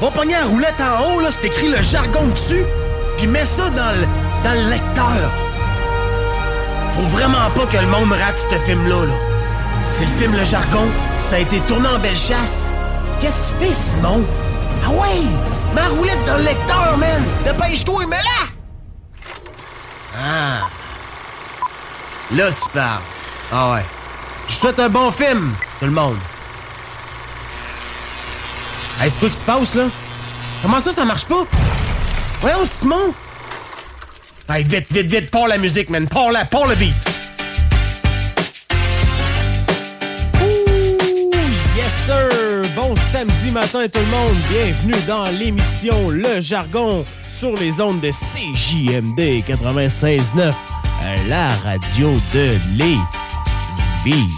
Va pogner la roulette en haut, là, c'est écrit le jargon dessus, puis mets ça dans le, dans le lecteur. Faut vraiment pas que le monde rate ce film-là, là. C'est le film Le Jargon, ça a été tourné en belle chasse. Qu'est-ce que tu fais, Simon? Ah ouais! Ma roulette dans le lecteur, man! Dépêche-toi, mets-la! Ah. Là, tu parles. Ah ouais. Je souhaite un bon film, tout le monde. Hey, c'est quoi qui se passe, là? Comment ça, ça marche pas? Voyons, Simon! Hey, vite, vite, vite, pars la musique, man! Pars la, pars le beat! Ouh, yes sir! Bon samedi matin tout le monde, bienvenue dans l'émission Le Jargon sur les ondes de CJMD 96.9, la radio de Lévis,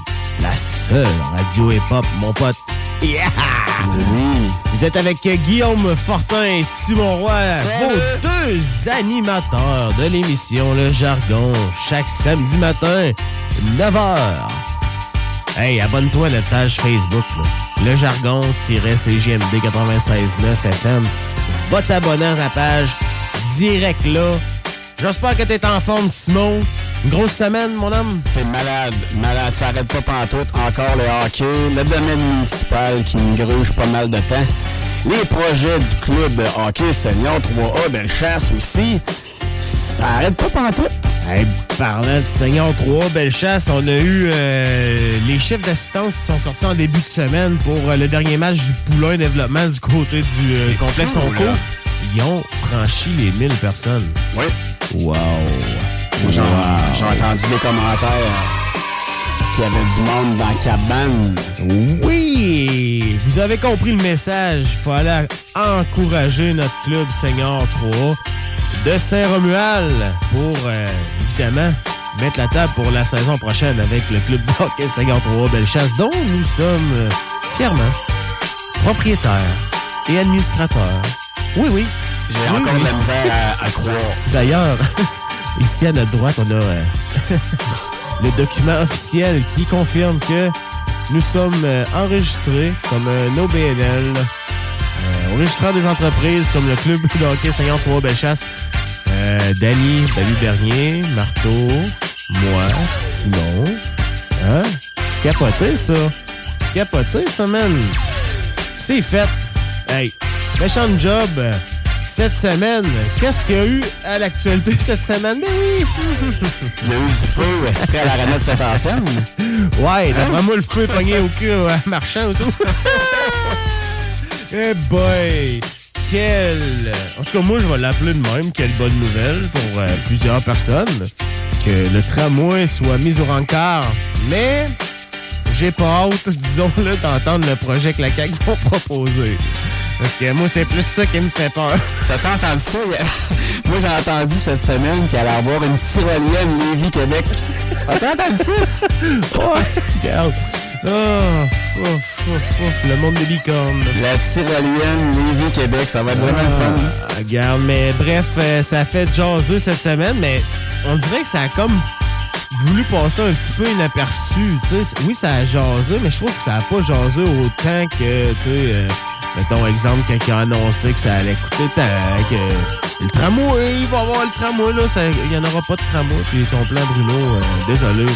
la seule radio hip-hop, mon pote. Yeah! Vous êtes avec Guillaume Fortin et Simon Roy, vos deux animateurs de l'émission Le Jargon, chaque samedi matin, 9h. Hey, abonne-toi à notre page Facebook, là. Le jargon-cgmd 96.9 FM. Va t'abonner à la page direct là. J'espère que t'es en forme, Simon. Une grosse semaine, mon homme. C'est malade, malade, ça arrête pas pantoute. Encore le hockey, le domaine municipal qui me gruge pas mal de temps. Les projets du club hockey senior 3A Bellechasse aussi, ça arrête pas pantoute. Hey, parlant de Seigneur 3, belle chasse, on a eu euh, les chefs d'assistance qui sont sortis en début de semaine pour euh, le dernier match du Poulain Développement du côté du euh, complexe Onco. Ils ont franchi les 1000 personnes. Oui. Wow! J'ai Wow. entendu des commentaires euh, qu'il y avait du monde dans la cabane. Oui! Vous avez compris le message. Il faut aller encourager notre club Seigneur 3 de Saint-Romuald pour, euh, évidemment, mettre la table pour la saison prochaine avec le club de hockey Seigneur 3 Bellechasse, dont nous sommes euh, fièrement propriétaires et administrateurs. Oui, oui. J'ai Oui, encore oui. de la misère à, à croire. D'ailleurs, ici à notre droite, on a euh, le document officiel qui confirme que nous sommes euh, enregistrés comme un OBNL, euh, enregistrant des entreprises comme le club de hockey Seigneur 3 Bellechasse, euh, Danny, David Bernier, Marteau, moi, Simon. Hein? C'est capoté, ça. C'est capoté, ça, man. C'est fait. Hey, méchant job. euh, Cette semaine, qu'est-ce qu'il y a eu à l'actualité cette semaine? Ben oui! Il y a eu du feu exprès à l'arena de cette ancienne. Ouais, d'après moi, le feu est pogné au cul euh, marchand ou tout. Eh boy! Quelle... En tout cas, moi, je vais l'appeler de même. Quelle bonne nouvelle pour euh, plusieurs personnes. Que le tramway soit mis au rencard. Mais j'ai pas hâte, disons-le, d'entendre le projet que la CAQ va proposer. Parce que moi, c'est plus ça qui me fait peur. T'as-tu entendu ça? Moi, j'ai entendu cette semaine qu'il allait avoir une tyrolienne Lévis-Québec. As-tu entendu ça? Ouais, regarde. Oh, ouf, ouf, ouf, le monde des licornes. La tyrolienne Lévis-Québec, ça va être vraiment le fun. Ah, regarde, mais bref, euh, ça fait jaser cette semaine, mais on dirait que ça a comme voulu passer un petit peu inaperçu. tu sais. Oui, ça a jasé, mais je trouve que ça a pas jasé autant que tu sais, euh, mettons, exemple, quand il a annoncé que ça allait coûter tant, que le tramway, il va y avoir le tramway, là, il n'y en aura pas de tramway. Puis ton plan, Bruno, euh, désolé,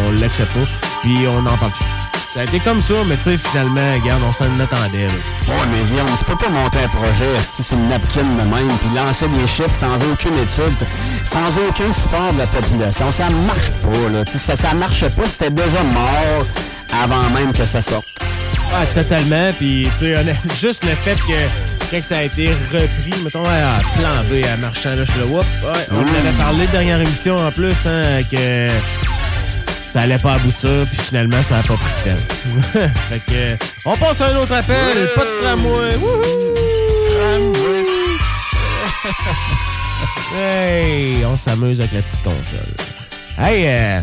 on l'accepte pas. Puis on n'en parle plus. Ça a été comme ça, mais tu sais, finalement, regarde, on s'en attendait. là. Ouais, mais Guillaume, tu peux pas monter un projet si c'est une napkin de même, puis lancer des chiffres sans aucune étude, sans aucun support de la population. Ça marche pas, là. Ça, ça marche pas, c'était déjà mort avant même que ça sorte. Ah, totalement. Puis, tu sais, juste le fait que quand ça a été repris, mettons, à plan B, à marchand, là, je là, whoop, ouais, on en avait parlé de dernière émission en plus, hein, que ça allait pas aboutir, puis finalement, ça a pas pris de temps. fait que, on passe à un autre appel, pas de tramway. Wouhou! hey, on s'amuse avec la petite console. Hey, euh,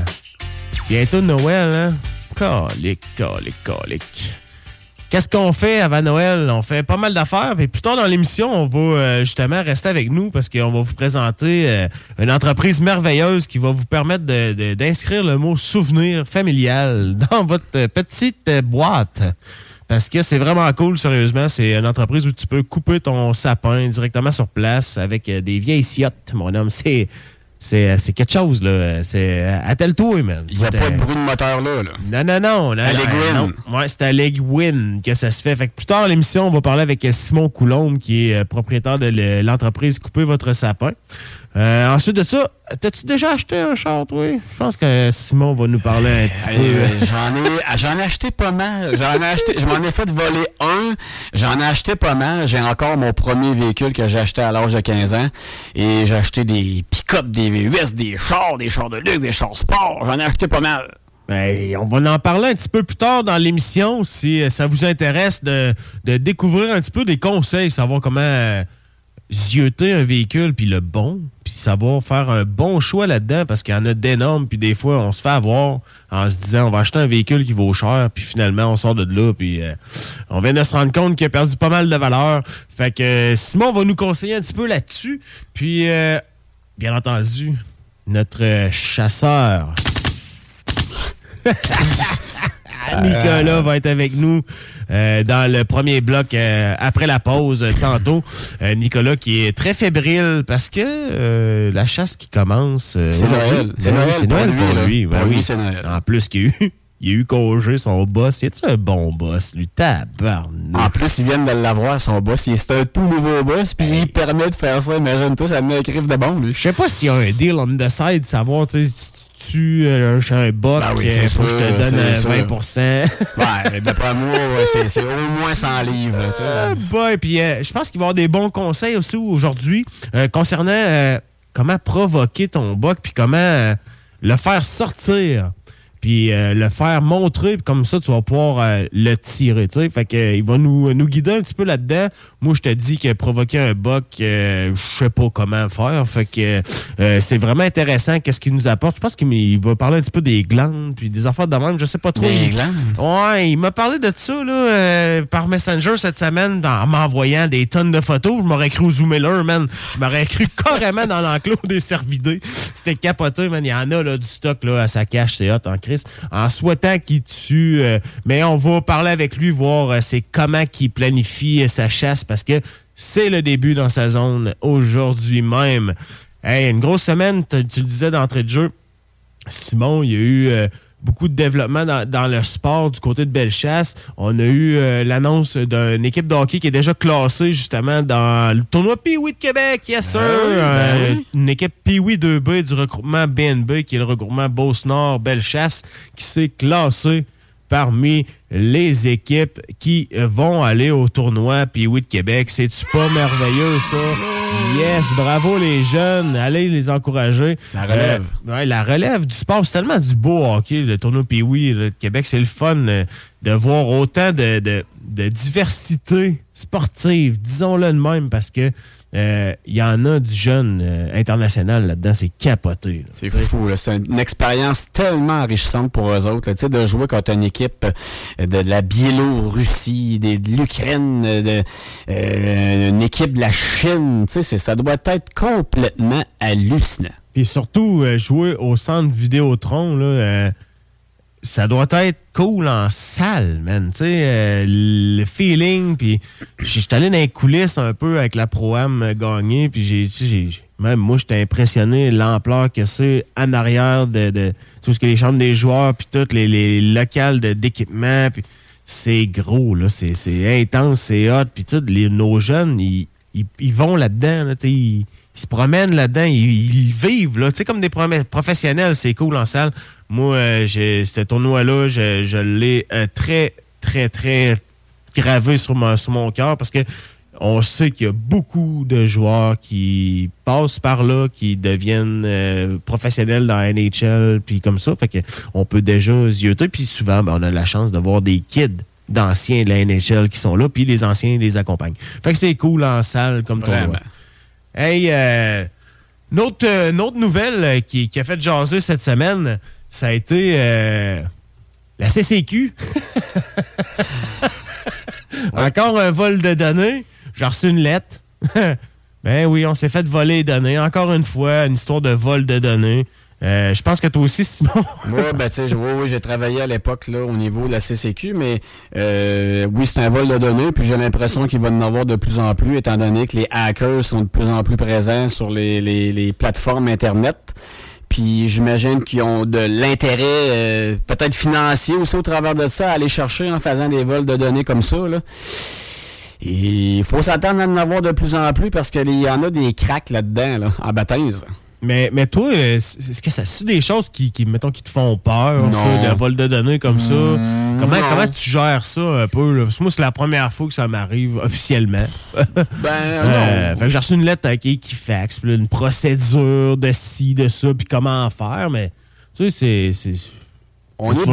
bientôt Noël, hein? Calique, calique, calique. Qu'est-ce qu'on fait avant Noël? On fait pas mal d'affaires. Puis plus tard dans l'émission, on va euh, justement rester avec nous parce qu'on va vous présenter euh, une entreprise merveilleuse qui va vous permettre d'inscrire le mot souvenir familial dans votre euh, petite boîte. Parce que c'est vraiment cool, sérieusement. C'est une entreprise où tu peux couper ton sapin directement sur place avec des vieilles ciottes, mon homme. C'est. C'est c'est quelque chose, là. C'est. Attelle-toi, man. Il n'y a pas de bruit de moteur là, là. Non, non, non. non À Legwin. Ouais, c'est à Legwin que ça se fait. Fait que plus tard l'émission, on va parler avec euh, Simon Coulombe, qui est euh, propriétaire de le- l'entreprise Couper votre sapin. Euh, ensuite de ça, t'as-tu déjà acheté un char, toi? Je pense que Simon va nous parler un petit peu. euh, j'en ai, ah, j'en ai acheté pas mal. J'en ai acheté, je m'en ai fait voler un. J'en ai acheté pas mal. J'ai encore mon premier véhicule que j'ai acheté à l'âge de 15 ans. Et j'ai acheté des pick-up, des VUS, des chars, des chars de luxe, des chars sport. J'en ai acheté pas mal. Ben, on va en parler un petit peu plus tard dans l'émission si euh, ça vous intéresse de, découvrir un petit peu des conseils, savoir comment euh, zioter un véhicule, puis le bon, puis savoir faire un bon choix là-dedans, parce qu'il y en a d'énormes, puis des fois, on se fait avoir en se disant, on va acheter un véhicule qui vaut cher, puis finalement, on sort de là, puis euh, on vient de se rendre compte qu'il a perdu pas mal de valeur. Fait que Simon va nous conseiller un petit peu là-dessus, puis, euh, bien entendu, notre euh, chasseur Nicolas va être avec nous euh, dans le premier bloc euh, après la pause tantôt. Euh, Nicolas qui est très fébrile parce que la chasse qui commence. C'est Noël. C'est Noël pour Noël lui, pour lui. Ben lui, oui. Noël. En plus qu'il y a eu, il a eu congé son boss. Y a-tu un bon boss, lui? Tabarnak. En plus, ils viennent de l'avoir, son boss. C'est un tout nouveau boss, puis il permet de faire ça. Imagine-toi, ça me met un griffe de bon, lui. Je sais pas s'il y a un deal on the side, savoir, tu sais, si tu tues euh, un, un bot, Ben oui, que faut que je te donne c'est euh, sûr. 20%. Ouais, d'après moi, c'est au moins 100 livres. là, tu sais. Ah, boy, puis euh, je pense qu'il va y avoir des bons conseils aussi aujourd'hui euh, concernant euh, comment provoquer ton bug, puis comment euh, le faire sortir, puis euh, le faire montrer, puis comme ça, tu vas pouvoir euh, le tirer, tu sais. Fait que, euh, il va nous, nous guider un petit peu là-dedans. Moi, je te dis que provoquer un bug, euh, je sais pas comment faire. Fait que euh, c'est vraiment intéressant qu'est-ce qu'il nous apporte. Je pense qu'il il va parler un petit peu des glandes, puis des affaires de même, je sais pas trop. Des Il- glandes? Ouais, il m'a parlé de ça là, euh, par Messenger cette semaine en m'envoyant des tonnes de photos. Je m'aurais cru au Zoom Miller, man. Je m'aurais cru carrément dans l'enclos des cervidés. C'était capoté, man. Il y en a là, du stock là, à sa cache, c'est hot en En souhaitant qu'il tue. euh, mais on va parler avec lui, voir euh, c'est comment qu'il planifie euh, sa chasse parce que c'est le début dans sa zone aujourd'hui même. Hey, une grosse semaine, tu le disais d'entrée de jeu. Simon, il y a eu beaucoup de développement dans, dans le sport du côté de Bellechasse. On a eu euh, l'annonce d'une équipe de hockey qui est déjà classée justement dans le tournoi Pee-Wee de Québec, yes sir! Euh, Une équipe Pee-Wee 2B du regroupement BNB, qui est le regroupement Beauce-Nord Bellechasse, qui s'est classée parmi les équipes qui vont aller au tournoi Pee-Wee de Québec. C'est-tu pas merveilleux, ça? Yes, bravo les jeunes. Allez les encourager. La relève. Euh, ouais, la relève du sport, c'est tellement du beau hockey, le tournoi Pee-Wee de Québec. C'est le fun euh, de voir autant de, de- de diversité sportive, disons-le de même, parce que euh, il y en a du jeune euh, international là-dedans. C'est capoté. là. C'est fou, là. c'est une expérience tellement enrichissante pour eux autres, là, tu sais, de jouer contre une équipe euh, de la Biélorussie, des- de l'Ukraine, euh, de, euh, une équipe de la Chine, tu sais, c'est- ça doit être complètement hallucinant. Puis surtout, euh, jouer au centre Vidéotron, là, euh, ça doit être cool en salle, man. Tu sais, euh, le feeling, puis j'étais allé dans les coulisses un peu avec la Pro-Am gagnée, puis j'ai, j'ai, même moi, j'étais impressionné l'ampleur que c'est en arrière de, tout ce que les chambres des joueurs, puis toutes les, les locales d'équipement, puis c'est gros, là, c'est, intense, c'est hot, puis tout, les, nos jeunes, ils, ils, vont là-dedans, ils, se promènent là-dedans, ils, vivent, là, tu sais, comme des professionnels, c'est cool en salle. Moi, euh, j'ai ce tournoi-là, je, je l'ai euh, très, très, très gravé sur mon, sur mon cœur parce que on sait qu'il y a beaucoup de joueurs qui passent par là, qui deviennent euh, professionnels dans la NHL, puis comme ça. Fait que on peut déjà zioter. Puis souvent, ben, on a la chance de voir des kids d'anciens de la NHL qui sont là, puis les anciens les accompagnent. Fait que c'est cool en salle comme tournoi. Hey, euh, notre, nouvelle qui, qui, a fait jaser cette semaine, ça a été euh, la CCQ. Encore un vol de données. J'ai reçu une lettre. ben oui, on s'est fait voler les données. Encore une fois, une histoire de vol de données. Euh, je pense que toi aussi, Simon. Moi, ben, tu sais, oui, j'ai travaillé à l'époque là au niveau de la CCQ, mais euh, oui, c'est un vol de données, puis j'ai l'impression qu'il va en avoir de plus en plus, étant donné que les hackers sont de plus en plus présents sur les, les, les plateformes Internet. Puis j'imagine qu'ils ont de l'intérêt, euh, peut-être financier aussi au travers de ça, à aller chercher en faisant des vols de données comme ça. Et il faut s'attendre à en avoir de plus en plus parce qu'il y en a des cracks là-dedans, là, en baptise. Mais, mais toi, euh, est-ce que ça suit des choses qui, qui, mettons, qui te font peur, le vol de données comme ça? Mm, comment, comment tu gères ça un peu? Là? Parce que moi, c'est la première fois que ça m'arrive officiellement. ben, euh, Fait que j'ai reçu une lettre avec Equifax, puis une procédure de ci, de ça, puis comment faire, mais tu sais, c'est on est.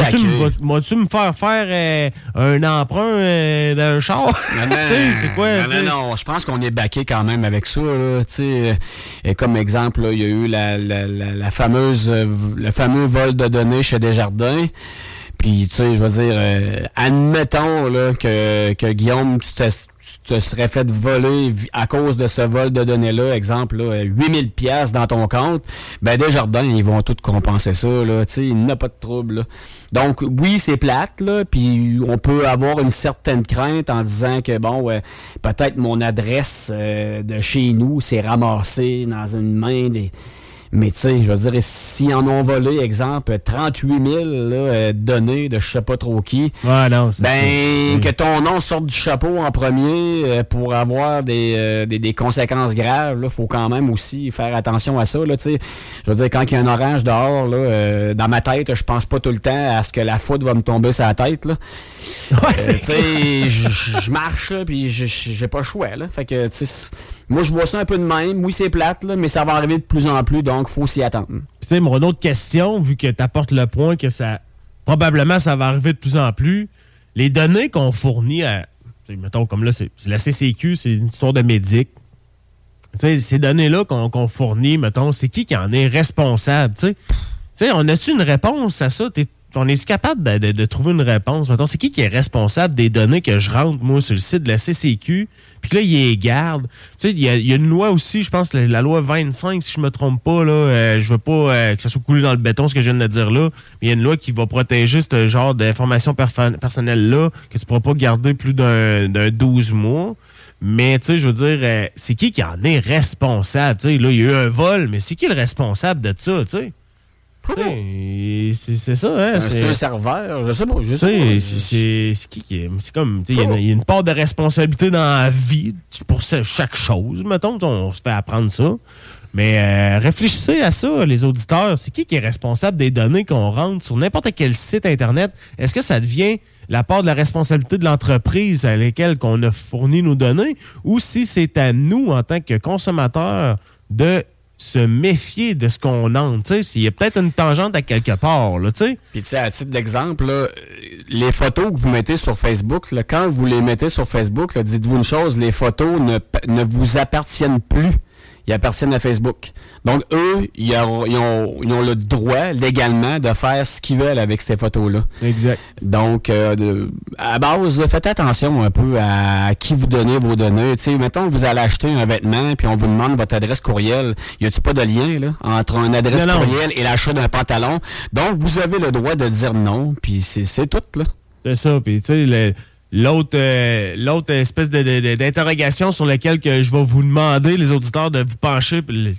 Vas-tu me faire faire euh, un emprunt euh, d'un char? Non, non, c'est quoi? Non, non, non, je pense qu'on est baqué quand même avec ça. Là, et comme exemple, il y a eu la, la, la, fameuse, le fameux vol de données chez Desjardins. Puis, tu sais, je veux dire, admettons là, que, que Guillaume, tu te serais fait voler à cause de ce vol de données-là, exemple, là, 8000 pièces dans ton compte, ben Desjardins, ils vont tout compenser ça, là, tu sais, il n'y a pas de trouble, Donc, oui, c'est plate, là, puis on peut avoir une certaine crainte en disant que, bon, peut-être mon adresse euh, de chez nous s'est ramassée dans une main des mais tu sais, je veux dire, s'ils en ont volé, exemple, 38 000 là, données de je sais pas trop qui, ouais, non, ben que ton nom sorte du chapeau en premier euh, pour avoir des, euh, des, des, conséquences graves, il faut quand même aussi faire attention à ça. Là, je veux dire, quand il y a un orange dehors, là, euh, dans ma tête, je pense pas tout le temps à ce que la foudre va me tomber sur la tête. Là. Ouais, je marche, puis j'ai pas le choix. Là. Fait que, tu sais moi, je vois ça un peu de même. Oui, c'est plate, là, mais ça va arriver de plus en plus, donc faut s'y attendre. Tu sais, mon autre question, vu que tu apportes le point que ça probablement ça va arriver de plus en plus, les données qu'on fournit à. Mettons, comme là, c'est la CCQ, c'est une histoire de médic. sais, ces données-là qu'on fournit, mettons, c'est qui qui en est responsable? Tu sais, on a-tu une réponse à ça? On est capable de, trouver une réponse? Mettons, c'est qui qui est responsable des données que je rentre, moi, sur le site de la CCQ? Puis là, il les garde. Tu sais, il y, a une loi aussi, je pense, la, loi 25, si je me trompe pas, là, euh, je veux pas euh, que ça soit coulé dans le béton, ce que je viens de dire là, il y a une loi qui va protéger ce genre d'informations personnelles-là, que tu pourras pas garder plus d'un 12 mois. Mais, tu sais, je veux dire, euh, c'est qui qui en est responsable? Tu sais, là, il y a eu un vol, mais c'est qui le responsable de ça, tu sais? C'est ça, hein? C'est un serveur, je sais pas, je sais C'est qui qui est. C'est comme, il y, a une part de responsabilité dans la vie pour chaque chose. Mettons, on se fait apprendre ça. Mais euh, réfléchissez à ça, les auditeurs. C'est qui qui est responsable des données qu'on rentre sur n'importe quel site Internet? Est-ce que ça devient la part de la responsabilité de l'entreprise à laquelle qu'on a fourni nos données? Ou si c'est à nous, en tant que consommateurs, de se méfier de ce qu'on entre. S'il y a peut-être une tangente à quelque part. Là, Puis à titre d'exemple, les photos que vous mettez sur Facebook, quand vous les mettez sur Facebook, dites-vous une chose, les photos ne, ne vous appartiennent plus. Ils appartiennent à Facebook. Donc, eux, ils ont, ils ont, ils ont le droit légalement de faire ce qu'ils veulent avec ces photos-là. Exact. Donc, euh, de- à base, faites attention un peu à qui vous donnez vos données. Tu sais, mettons, vous allez acheter un vêtement, puis on vous demande votre adresse courriel. Y a-tu pas de lien là, entre une adresse Non, non. courriel et l'achat d'un pantalon? Donc, vous avez le droit de dire non, puis c'est c'est tout, là. C'est ça. Puis, tu sais, le- l'autre euh, l'autre espèce de- de- de- d'interrogation sur laquelle que je vais vous demander, les auditeurs, de vous pencher le-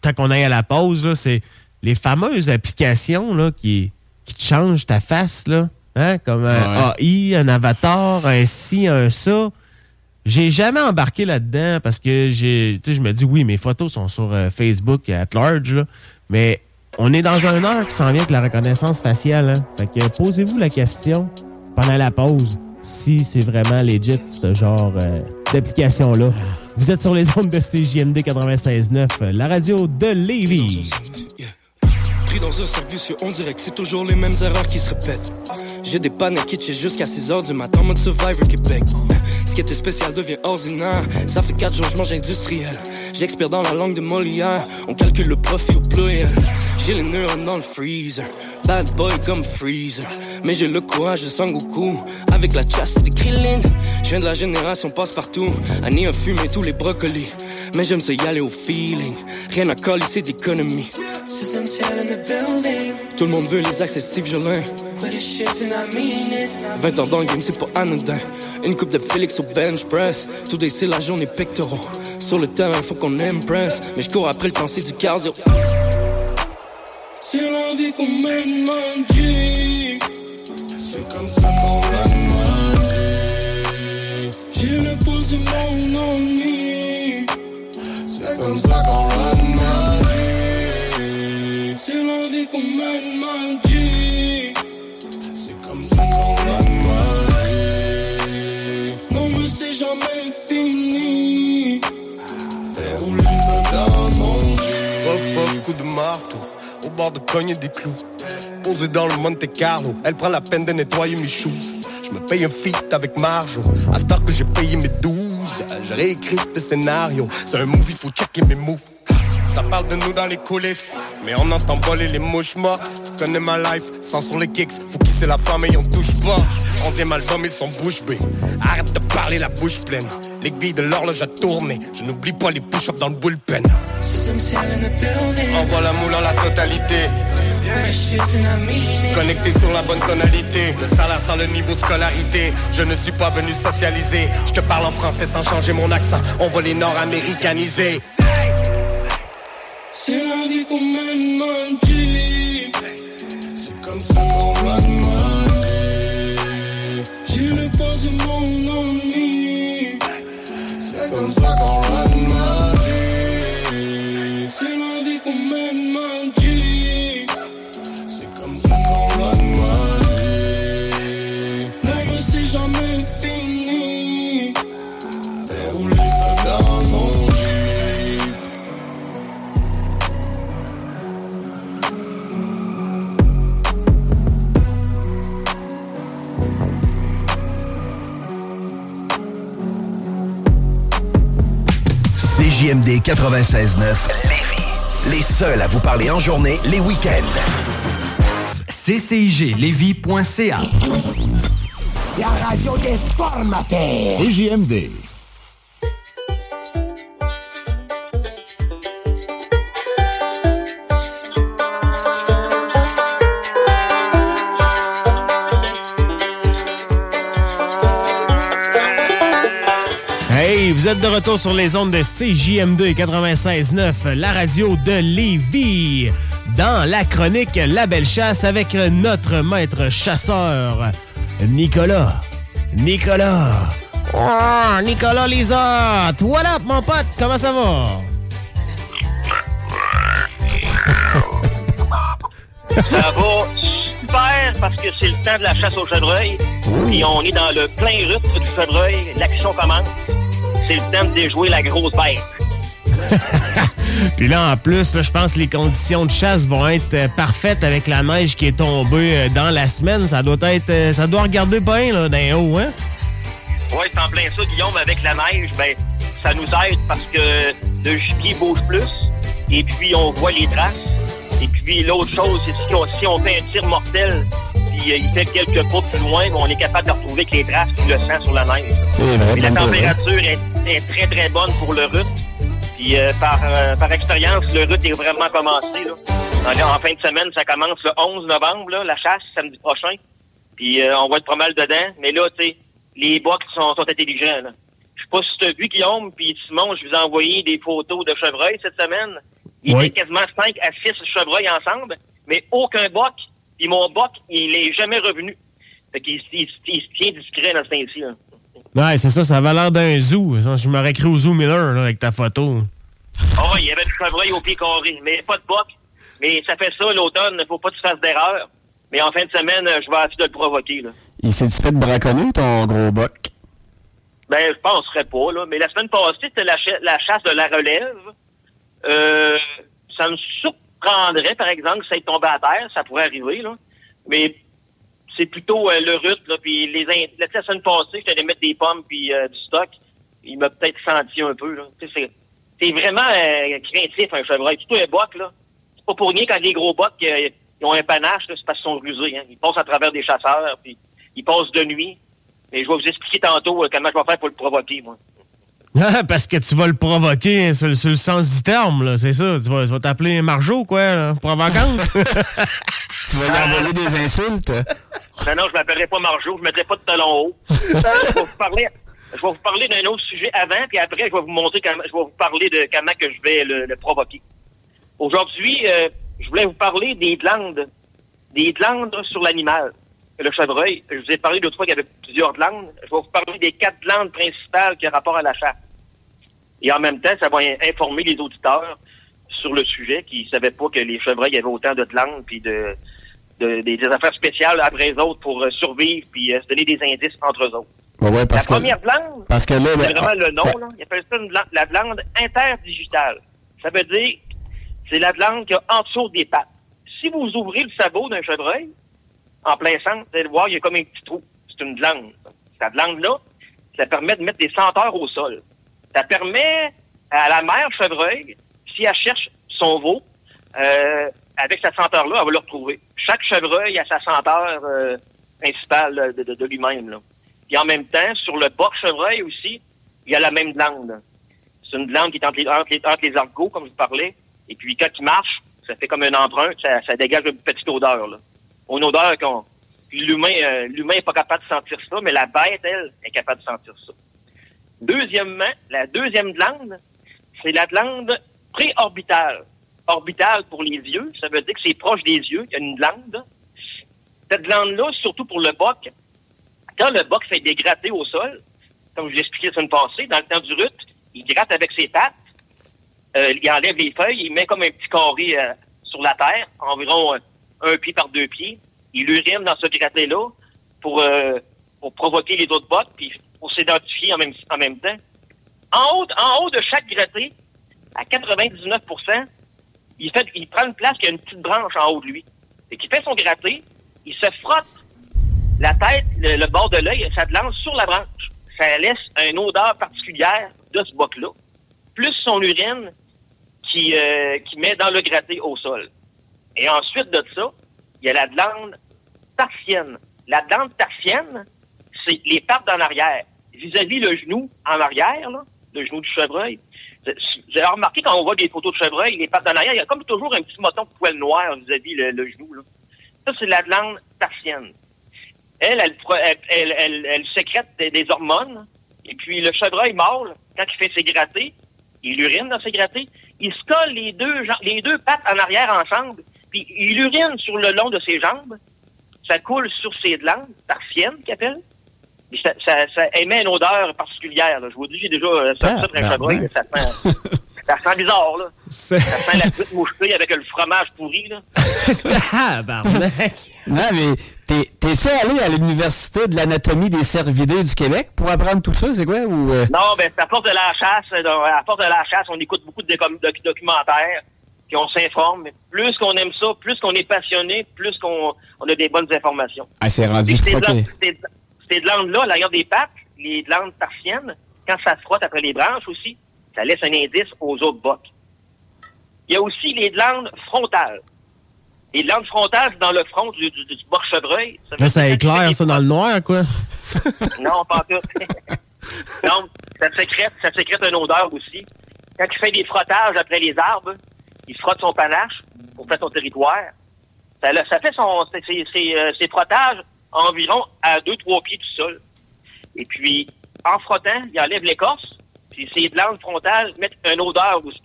tant qu'on aille à la pause, c'est les fameuses applications là, qui, qui te changent ta face, là. Hein? Comme un AI, un avatar, un ci, un ça. J'ai jamais embarqué là-dedans parce que j'ai, tu sais, je me dis, oui, mes photos sont sur euh, Facebook at large, là, mais on est dans un heure qui s'en vient avec la reconnaissance faciale. Hein? Fait que posez-vous la question pendant la pause si c'est vraiment legit, ce genre euh, d'application-là. Vous êtes sur les ondes de CJMD 96.9, euh, la radio de Lévis. Pris dans un service, dirait que c'est toujours les mêmes erreurs qui se répètent. J'ai des pannes à kitsch jusqu'à 6h du matin, mode Survivor Québec. Ce qui était spécial devient ordinaire. Ça fait 4 jours, je mange industriel. J'expire dans la langue de Molière. On calcule le profit au. J'ai les neurones dans le freezer. Bad boy comme freezer. Mais j'ai le courage de Sangoku. Avec la chasse de Krillin. Je viens de la génération passe-partout. Annie a fumé tous les brocolis. Mais j'aime ça y aller au feeling. Rien à coller, c'est d'économie. Tout le monde veut les accessifs violents. 20 ans dans le game, c'est pas anodin. Une coupe de Félix au bench press. Day, c'est la journée pectoraux. Sur le terrain, faut qu'on impress. Mais je cours après le temps, c'est du cardio. C'est la vie qu'on mène, man, G. C'est comme ça qu'on mène, le poids de mon ennemi. C'est comme ça qu'on mène, la vie qu'on mène, man, G. C'est comme ça qu'on mène, man, G. Non, mais c'est jamais fini. Faire rouler le dans mon. Pof, pof, coup de marteau, au bord de cogner des clous. Posé dans le Monte Carlo, elle prend la peine de nettoyer mes shoes. Je me paye un feat avec Marjo, à ce que j'ai payé mes 12. Je réécris le scénario, c'est un movie, faut checker mes moves. Ça parle de nous dans les coulisses, mais on entend voler les mouches mortes. Tu connais ma life, sans sur les kicks, faut kisser la femme et on touche pas. Onzième album, ils sont bouche bée. Arrête de parler la bouche pleine. L'aiguille de l'horloge a tourné, je n'oublie pas les push-ups dans le bullpen. Envoie la moule en la totalité. Connecté sur la bonne tonalité, le salaire sans le niveau scolarité. Je ne suis pas venu socialiser. Je te parle en français sans changer mon accent. On va les nord-américaniser. C'est la vie qu'on mène, man. C'est comme ça qu'on mène, man, G. J'ai le de mon ennemi. C'est comme ça qu'on man, CJMD 96.9 Lévis. Les seuls à vous parler en journée, les week-ends. cciglevy.ca La radio des formateurs. CJMD. Vous êtes de retour sur les ondes de CJM2 96.9, la radio de Lévis. Dans la chronique La Belle Chasse avec notre maître chasseur, Nicolas. Nicolas. Oh, Nicolas Lisotte. What up, mon pote? Comment ça va? Ça va super parce que c'est le temps de la chasse au chevreuil. Puis on est dans le plein rythme du chevreuil. L'action commence. C'est le temps de déjouer la grosse bête. Puis là, en plus, je pense que les conditions de chasse vont être euh, parfaites avec la neige qui est tombée euh, dans la semaine. Ça doit être, euh, ça doit regarder bien là, d'un haut, hein? Ouais, c'est en plein ça, Guillaume, avec la neige, ben, ça nous aide parce que le gibier bouge plus, et puis on voit les traces. Et puis l'autre chose, c'est si on, si on fait un tir mortel, puis il fait quelques pas plus loin, on est capable de retrouver avec les traces puis le sang sur la neige. Puis la température est, est très très bonne pour le rut. Puis euh, par, euh, par expérience, le rut est vraiment commencé. Là. En, en fin de semaine, ça commence le 11 novembre, là, la chasse, samedi prochain. Puis euh, on va être pas mal dedans. Mais là, tu sais, les bocs sont, sont intelligents. Là. Je sais pas si tu as vu, Guillaume, puis Simon, je vous ai envoyé des photos de chevreuils cette semaine. Il Oui. était quasiment 5 à 6 chevreuils ensemble, mais aucun boc. Puis mon boc, il est jamais revenu. Fait qu'il il, il se tient discret dans ce temps-ci. là. Ouais, c'est ça, ça avait l'air d'un zoo. Ça, Je m'aurais cru au zoo Miller là, avec ta photo. Ah, il y avait du chevreuil au pied carré, mais pas de boc. Mais ça fait ça l'automne, faut pas que tu fasses d'erreur. Mais en fin de semaine, je vais essayer de le provoquer. Là. Il s'est-tu fait braconner, ton gros boc? Ben, je penserais pas, là. Mais la semaine passée, c'était la, cha- la chasse de la relève. Euh, ça me surprendrait, par exemple, que ça ait tombé à terre. Ça pourrait arriver, là. Mais c'est plutôt euh, le rut, là. Puis les la, semaine passée, j'étais allé mettre des pommes puis euh, du stock. Il m'a peut-être senti un peu, là. C'est, vraiment euh, craintif, un chevreuil. Surtout un boc, là. C'est pas pour rien quand les gros bocs, ils ont un panache, c'est parce qu'ils sont rusés, hein. Ils passent à travers des chasseurs, puis ils passent de nuit. Mais je vais vous expliquer tantôt euh, comment je vais faire pour le provoquer, moi. Parce que tu vas le provoquer sur, le- sens du terme, là, c'est ça. Tu vas, tu vas t'appeler Marjo, quoi, là, provocante. tu vas lui envoyer des insultes? Non, non, je m'appellerai pas Marjo, je mettrai pas de talons hauts. je vais vous parler, je vais vous parler d'un autre sujet avant, puis après, je vais vous montrer comment, je vais vous parler de comment que je vais le, le provoquer. Aujourd'hui, euh, je voulais vous parler des glandes, des glandes sur l'animal. Le chevreuil, je vous ai parlé l'autre fois qu'il y avait plusieurs glandes. Je vais vous parler des quatre glandes principales qui ont rapport à la chasse. Et en même temps, ça va in- informer les auditeurs sur le sujet qui ne savaient pas que les chevreuils avaient autant de glandes puis de, de- des, des affaires spéciales après les autres pour euh, survivre puis euh, se donner des indices entre eux autres. Ouais, ouais, parce la que- première glande, parce que là, c'est vraiment ah, le nom, là. Ils appellent ça une glande- la glande interdigitale. Ça veut dire c'est la glande qui a en dessous des pattes. Si vous ouvrez le sabot d'un chevreuil, en plein centre, vous allez voir, il y a comme un petit trou. C'est une glande. Cette glande-là, ça permet de mettre des senteurs au sol. Ça permet à la mère chevreuil, si elle cherche son veau, euh, avec cette senteur-là, elle va le retrouver. Chaque chevreuil a sa senteur euh, principale de, lui-même. Puis en même temps, sur le bord chevreuil aussi, il y a la même glande. C'est une glande qui est entre les, entre argots, comme je vous parlais. Et puis quand il marche, ça fait comme un empreinte, ça, dégage une petite odeur. Là. Une odeur qu'on. L'humain, euh, l'humain est pas capable de sentir ça, mais la bête, elle, est capable de sentir ça. Deuxièmement, la deuxième glande, c'est la glande préorbitale. Orbitale pour les yeux, ça veut dire que c'est proche des yeux, il y a une glande. Cette glande-là, surtout pour le boc, quand le boc fait des grattés au sol, comme je l'ai expliqué la semaine passée, dans le temps du rut, il gratte avec ses pattes, euh, il enlève les feuilles, il met comme un petit carré euh, sur la terre, environ euh, un pied par deux pieds. Il urine dans ce gratté-là pour, euh, pour provoquer les autres bottes, puis pour s'identifier en même, en même temps. En haut, en haut de chaque gratté, à 99 il, fait, il prend une place qui a une petite branche en haut de lui. Et qu'il fait son gratté, il se frotte la tête, le, bord de l'œil, ça lance sur la branche. Ça laisse une odeur particulière de ce boc-là. Plus son urine qui, euh, qui met dans le gratté au sol. Et ensuite de ça, il y a la glande tarsienne. La glande tarsienne, c'est les pattes en arrière. Vis-à-vis le genou en arrière, le genou du chevreuil. J'ai remarqué quand on voit des photos de chevreuil, les pattes en arrière, il y a comme toujours un petit moton de poil noir vis-à-vis le, genou. Ça, c'est la glande tarsienne. Elle, elle, sécrète des, hormones. Et puis, le chevreuil mâle, quand il fait ses grattés, il urine dans ses grattés, il se colle les deux, les deux pattes en arrière ensemble, puis il urine sur le long de ses jambes. Ça coule sur ses glandes, tarsiennes, qu'il appelle. Puis ça, ça, ça émet une odeur particulière. là. Je vous dis, j'ai déjà euh, sorti ça pour un chevreuil. là, Ça sent, ça sent bizarre, là. Ça sent la cuite mouchetée avec le fromage pourri, là. Non, mais t'es, fait aller à l'Université de l'anatomie des cervidés du Québec pour apprendre tout ça, c'est quoi? Ou, euh, Non, ben, c'est à force de la chasse. euh, À force de la chasse, on écoute beaucoup de docu- docu- documentaires, puis on s'informe. Plus qu'on aime ça, plus qu'on est passionné, plus qu'on on a des bonnes informations. Ah, c'est rendu Puis ces, fucké. glandes- ces- glandes-là, l'arrière des pattes, les glandes tarsiennes, quand ça se frotte après les branches aussi, Ça laisse un indice aux autres bocs. Il y a aussi les glandes frontales. Les glandes frontales, c'est dans le front du, du, du chevreuil. Ça, Là, ça éclaire ça dans le noir, quoi. non, pas tout. Donc, ça sécrète, ça sécrète une odeur aussi. Quand il fait des frottages après les arbres, il frotte son panache pour faire son territoire. Ça, là, ça fait son, ses, ses- ses, euh, ses frottages environ à 2-3 pieds du sol. Et puis, en frottant, il enlève l'écorce, puis ses glandes frontales mettent une odeur aussi.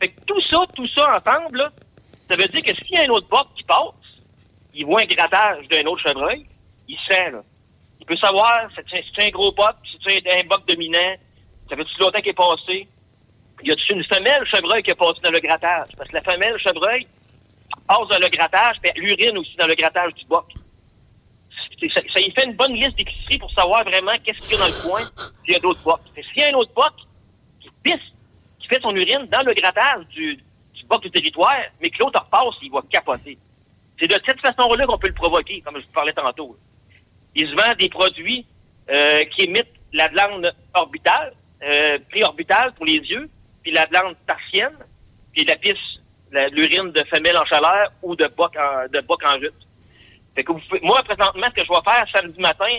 Fait que tout ça, tout ça ensemble, là, ça veut dire que s'il y a un autre boc qui passe, il voit un grattage d'un autre chevreuil, il sent, là. Il peut savoir si c'est un- gros boc, si c'est un, boc dominant, ça fait-tu longtemps qu'il est passé? Y a-tu une femelle chevreuil qui est passée dans le grattage? Parce que la femelle chevreuil passe dans le grattage, puis elle urine aussi dans le grattage du boc. Ça, y fait une bonne liste d'épicerie pour savoir vraiment qu'est-ce qu'il y a dans le coin, s'il y a d'autres bocs. S'il y a un autre boc qui pisse, qui fait son urine dans le grattage du, du boc du territoire, mais que l'autre repasse, il va capoter. C'est de cette façon-là qu'on peut le provoquer, comme je vous parlais tantôt. Il se vend des produits euh, qui émettent la glande orbitale, euh, préorbitale pour les yeux, puis la glande tarsienne, puis la pisse, l'urine de femelle en chaleur ou de boc en, de en rut. Fait que vous moi, présentement, ce que je vais faire samedi matin,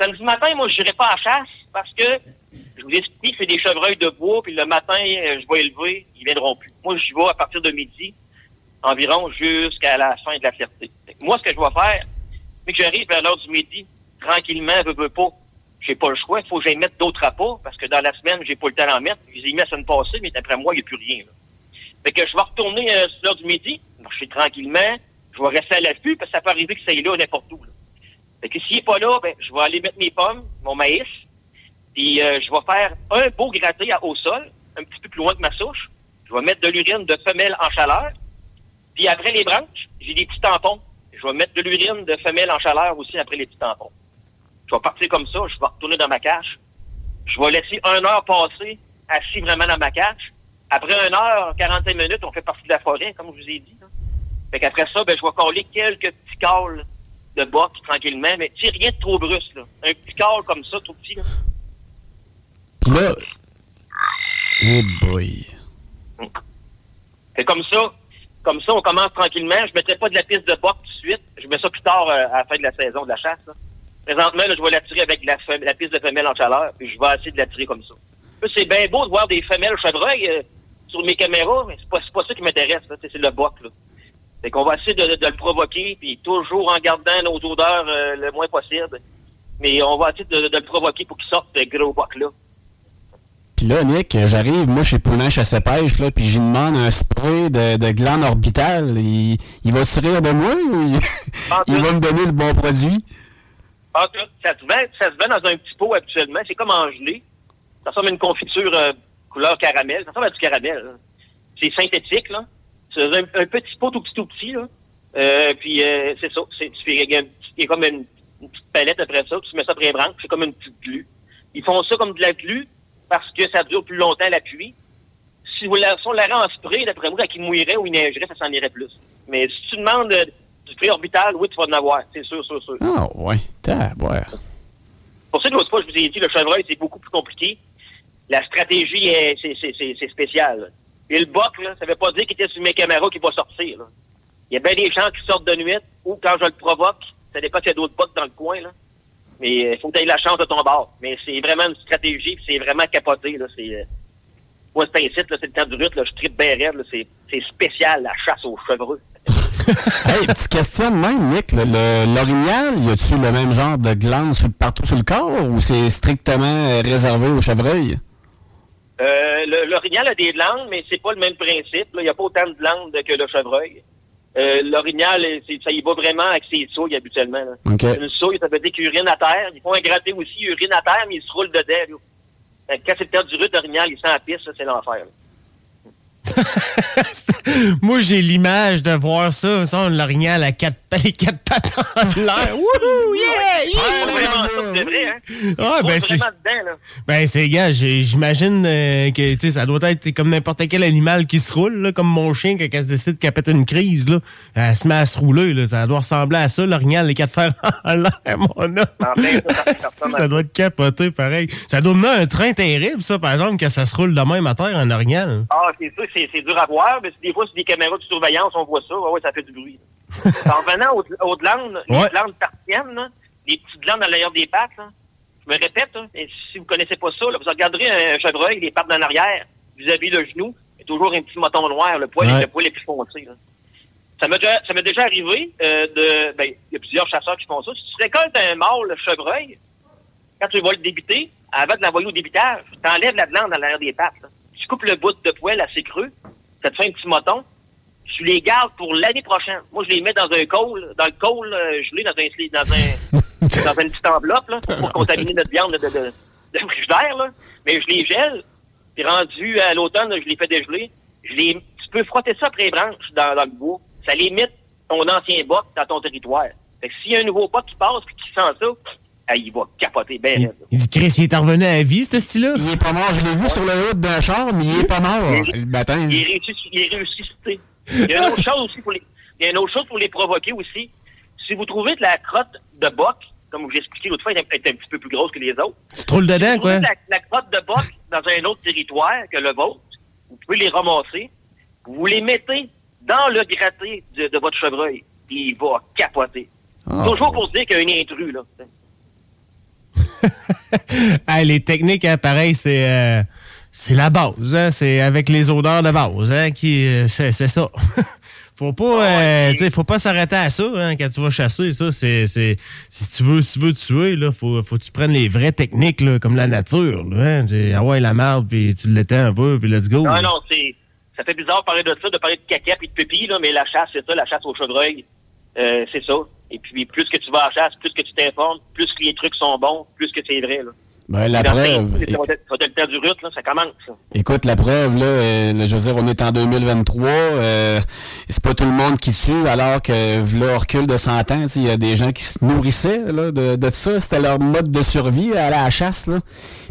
samedi matin, moi, je n'irai pas à chasse parce que je vous explique que c'est des chevreuils de bois, puis le matin, euh, je vais élever, ils viendront plus. Moi, j'y vais à partir de midi, environ jusqu'à la fin de la fierté. Moi, ce que je vais faire, mais que j'arrive vers l'heure du midi, tranquillement, veux, veux pas, j'ai pas le choix, il faut que j'aille mettre d'autres appâts, parce que dans la semaine, j'ai pas le temps d'en mettre. Je les ai mis la semaine passée, mais après moi, il n'y a plus rien. Là. Fait que je vais retourner euh, l'heure du midi, marcher tranquillement, je vais rester à l'affût, parce que ça peut arriver que ça est là n'importe où. Là. Fait que s'il est pas là, ben, je vais aller mettre mes pommes, mon maïs, puis euh, je vais faire un beau gratté au sol, un petit peu plus loin que ma souche. Je vais mettre de l'urine de femelle en chaleur. Puis après les branches, j'ai des petits tampons. Je vais mettre de l'urine de femelle en chaleur aussi après les petits tampons. Je vais partir comme ça, je vais retourner dans ma cache. Je vais laisser une heure passer assis vraiment dans ma cache. Après une heure, 45 minutes, on fait partie de la forêt, comme je vous ai dit. Fait qu'après ça, ben, je vais coller quelques petits cales de boc tranquillement, mais tu sais, rien de trop brusque. Là. Un petit cale comme ça, tout petit. Là. Là. Eh boy. C'est comme ça. Comme ça, on commence tranquillement. Je ne mettrai pas de la piste de boc tout de suite. Je mets ça plus tard euh, à la fin de la saison de la chasse. là. Présentement, là, je vais l'attirer avec la, la piste de femelle en chaleur, puis je vais essayer de l'attirer comme ça. C'est bien beau de voir des femelles chevreuils euh, sur mes caméras, mais c'est pas, c'est pas ça qui m'intéresse. c'est le boc. Là. Fait qu'on va essayer de, de le provoquer, puis toujours en gardant nos odeurs euh, le moins possible. Mais on va essayer de, de le provoquer pour qu'il sorte ce gros boc-là. Puis là, Nick, j'arrive, moi, chez Poulain Chasse et Pêche, là, puis j'y demande un spray de, de glande orbitale. Il, il va tirer de moi ou il, il va me donner le bon produit? Ah, tout. ça se vend, ça se vend dans un petit pot habituellement. C'est comme en gelée. Ça ressemble à une confiture euh, couleur caramel. Ça ressemble à du caramel. là. C'est synthétique, là. C'est un, un petit pot tout petit, tout petit, là. Euh, puis euh, c'est ça. C'est, tu fais- il y a comme une, une petite palette après ça. Tu mets ça après les branches. C'est comme une petite glu. Ils font ça comme de la glu parce que ça dure plus longtemps la pluie. Si, vous la, si on la rend en spray, d'après moi, quand il mouillerait ou il neigerait, ça s'en irait plus. Mais si tu demandes euh, du spray orbital, oui, tu vas en avoir. C'est sûr, sûr, sûr. Ah, ouais. Tabouère. Pour ça l'autre fois, je vous ai dit, le chevreuil, c'est beaucoup plus compliqué. La stratégie, est, c'est, c'est, c'est, c'est spécial. Et le boc, là, ça veut pas dire qu'il était sur mes caméras qu'il va sortir. là. Il y a bien des gens qui sortent de nuit ou quand je le provoque, ça dépend s'il y a d'autres bocs dans le coin. Là. Mais il faut que tu aies la chance de ton bord. Mais c'est vraiment une stratégie, c'est vraiment capoté. Là. C'est, euh, moi, c'est un site, là, c'est le temps du rut, là, je tripe bien raide, là, c'est, c'est spécial, la chasse aux chevreux. hey, petite question même, Nick. Le, le- l'orignal, y a-tu le même genre de glande partout sur le corps ou c'est strictement euh, réservé au chevreuil? Euh, le- L'orignal a des glandes, mais c'est pas le même principe. là. Il n'y a pas autant de glandes que le chevreuil. Euh, L'orignal, c'est- ça y va vraiment avec ses souilles habituellement. là. OK. Une souille, ça veut dire qu'il urine à terre. Ils font un gratté aussi, il urine à terre, mais il se roule dedans. là. Quand c'est le temps du rut, l'orignal, il sent la piste, ça, c'est l'enfer. Moi, j'ai l'image de voir ça. Ça, l'orignal à quatre, les quatre pattes en l'air. Wouhou! Yeah! yeah! ça, c'est vrai, hein? Ah, ben, c'est- vraiment. Ben, c'est gars, j'imagine euh, que tu sais, ça doit être comme n'importe quel animal qui se roule, là, comme mon chien, quand elle se décide qu'elle pète une crise, là, elle se met à se rouler. Là, ça doit ressembler à ça, l'orignal, les quatre fers en l'air, mon homme. En plein, ça, ça, ça ça doit être capoté, pareil. Ça doit mener un train terrible, ça, par exemple, que ça se roule de même à terre, un orignal. Ah, c'est sûr, c'est c'est dur à voir, mais des fois, sur des caméras de surveillance, on voit ça. Ouais, ça fait du bruit. en revenant aux, aux glandes, Ouais. les glandes partiennes, là, les petites glandes à l'arrière des pattes, là, je me répète, hein, et si vous connaissez pas ça, là, vous regarderez un chevreuil, les pattes en arrière, vis-à-vis le genou, il y a toujours un petit moton noir, le poil, Ouais. le poil est plus foncé. là. Ça m'est déjà, ça déjà arrivé euh, de... Ben, il y a plusieurs chasseurs qui font ça. Si tu récoltes un mâle chevreuil, quand tu vas le débiter, avant de l'envoyer au débitage, tu enlèves la glande à l'arrière des pattes. là. Tu coupes le bout de poil assez creux, ça te fait un petit moton, tu les gardes pour l'année prochaine. Moi, je les mets dans un col, dans le col euh, gelé, dans un, dans un, dans une petite enveloppe, là, pour contaminer notre viande de, de, de, de frigidaire, là. Mais je les gèle, puis rendu à l'automne, je les fais dégeler. Je les, tu peux frotter ça après les branches dans, dans le bois. Ça limite ton ancien boc dans ton territoire. Fait que s'il y a un nouveau boc qui passe puis qui sent ça, ah, il va capoter ben raide. Il dit, Chris, il est revenu à la vie, ce style-là? Il est pas mort. Je l'ai vu sur le haut d'un char, mais il est pas mort. Il- Le matin, Il il- est réussi, il. Il y a une autre chose aussi pour les, il y a une autre chose pour les provoquer aussi. Si vous trouvez que la crotte de boc, comme j'ai expliqué l'autre fois, est un, est un petit peu plus grosse que les autres. Tu te roules dedans, Si vous trouvez quoi? La, la crotte de boc dans un autre territoire que le vôtre, vous pouvez les ramasser. Vous les mettez dans le gratté de, de votre chevreuil. Il va capoter. Ah. Toujours pour se dire qu'il y a un intrus, là. Ah, les techniques, hein, pareil, c'est euh, c'est la base. Hein, c'est avec les odeurs de base. Hein, qui euh, c'est ça. faut pas, euh, tu sais, faut pas s'arrêter à ça hein, quand tu vas chasser. Ça, c'est c'est si tu veux, si tu veux tuer, là, faut faut que tu prennes les vraies techniques là, comme la nature. Là, hein, ah ouais, la merde, puis tu l'éteins un peu, puis let's go. Non, non, c'est. Ça fait bizarre de parler de ça, de parler de caca et de pipi, là, mais la chasse, c'est ça, la chasse au chevreuil, euh, c'est ça. Et puis, plus que tu vas à la chasse, plus que tu t'informes, plus que les trucs sont bons, plus que c'est vrai, là. Ben, la preuve. être le temps du rut, là, ça commence, ça. Écoute, la preuve, là, euh, je veux dire, on est en 2023. Euh, c'est pas tout le monde qui tue, alors que là, on recule de 100 ans. tu sais, Il y a des gens qui se nourrissaient là, de, de ça. C'était leur mode de survie à la chasse. Là.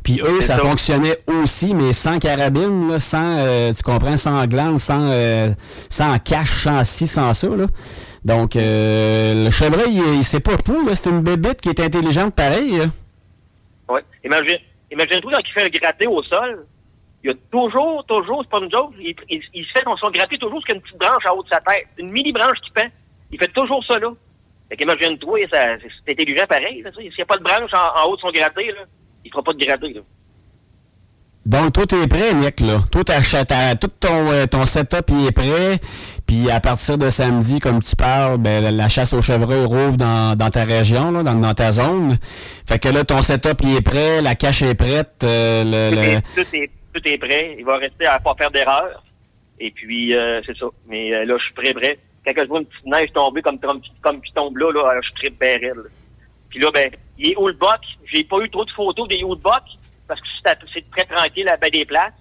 Puis eux, ça. fonctionnait aussi, mais sans carabine, là, sans, euh, tu comprends, sans glande, sans, euh, sans cache, sans ci, sans ça. Là. Donc, euh, le chevreuil, il, il c'est pas fou. là. C'est une bébite qui est intelligente pareil. là. Ouais. Imagine, imagine-toi quand il fait le gratté au sol, il y a toujours, toujours, c'est pas une joke, il, il, il se fait son, son gratté toujours sur une petite branche en haut de sa tête. Une mini branche qui pend. Il fait toujours ça là. Fait qu'imagine-toi, c'est intelligent pareil, là. S'il n'y a pas de branche en, en haut de son gratté, là, il fera pas de gratté, là. Donc, toi, t'es prêt, Nick, là. Toi, t'as- tout ton, euh, ton setup, il est prêt. Puis, à partir de samedi, comme tu parles, ben, la, chasse au chevreuil rouvre dans, dans ta région, là, dans, dans ta zone. Fait que là, ton setup, il est prêt, la cache est prête. euh, le, Tout, le- est, tout, est, tout est prêt. Il va rester à pas faire d'erreur. Et puis, euh, c'est ça. Mais euh, là, je suis prêt, prêt. Quand je vois une petite neige tomber comme, comme, comme qui tombe là, là, je suis raide, là. Puis là, ben, il est où le boc? J'ai pas eu trop de photos des boc parce que c'est c'est très tranquille à baie des places.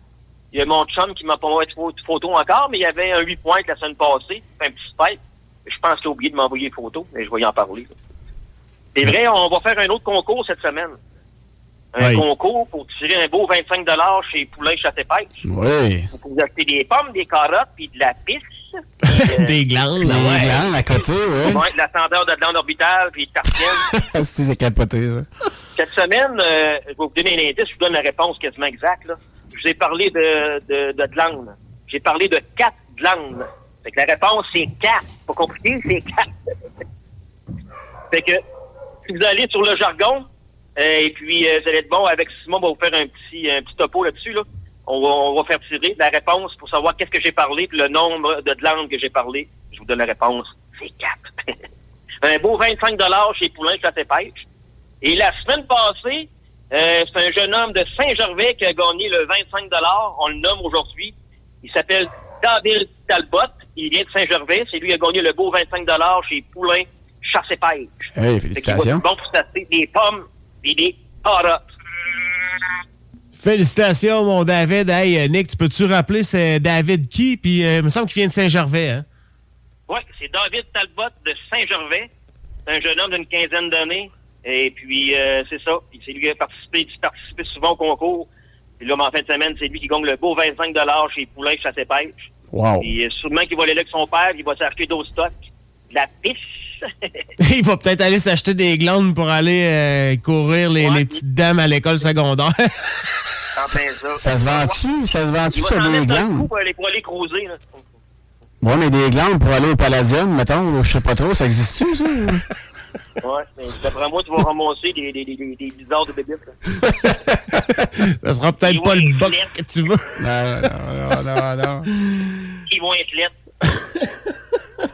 Il y a mon chum qui m'a pas envoyé de pho- de photos encore, mais il y avait un 8 points la semaine passée, un petit spike. Je pense qu'il a oublié de m'envoyer des photos, mais je vais y en parler. C'est vrai, on va faire un autre concours cette semaine. Un Oui. concours pour tirer un beau 25 chez Poulain Chassé-Pêche. Oui. Vous pouvez acheter des pommes, des carottes, puis de la pisse. Des glandes, Les là, ouais. glandes à côté, oui. Ouais, de la tendeur de glande orbitale, puis de tartienne. c'est, c'est capoté, ça. Cette semaine, euh, je vais vous donner un indice, je vous donne la réponse quasiment exacte. Là. Je vous ai parlé de, de. J'ai parlé de quatre glandes. Fait que la réponse, c'est quatre. Pas compliqué, c'est quatre. fait que, si vous allez sur le jargon, euh, et puis euh, vous allez être bon avec Simon, on va vous faire un petit, un petit topo là-dessus. Là. On, va, on va faire tirer la réponse pour savoir qu'est-ce que j'ai parlé, puis le nombre de glandes que j'ai parlé. Je vous donne la réponse, c'est quatre. un beau 25 chez Poulain Chasse et Pêche. Et la semaine passée, euh, c'est un jeune homme de Saint-Gervais qui a gagné le 25 On le nomme aujourd'hui. Il s'appelle David Talbot. Il vient de Saint-Gervais. C'est lui qui a gagné le beau 25 chez Poulain Chasse et Pêche. Hey, félicitations. bon pour chasser des pommes et des carottes. Félicitations, mon David. Hey, euh, Nick, tu peux-tu rappeler c'est David qui? Puis, euh, il me semble qu'il vient de Saint-Gervais, hein? Oui, c'est David Talbot de Saint-Gervais. C'est un jeune homme d'une quinzaine d'années. Et puis, euh, c'est ça. Puis c'est lui qui a participé, qui participait souvent au concours. Puis là, mais en fin de semaine, c'est lui qui gagne le beau 25 chez Poulain Chasse et Pêche. Wow. Puis euh, sûrement qu'il va aller là avec son père, il va s'acheter d'autres stocks. De la pisse. Il va peut-être aller s'acheter des glandes pour aller euh, courir les, les petites dames à l'école secondaire. Ça. Ça se vend-tu? Ça se vend-tu s'en des glandes? pour aller, pour aller cruiser. Là. Ouais, mais des glandes pour aller au Palladium, mettons, je sais pas trop, ça existe-tu, ça? Ouais, mais d'après moi, tu vas ramasser des, des, des, des, des bizarres de bébites. là. Ça sera peut-être pas le boc que tu veux. Non, non, non, non. Ils vont être lettres.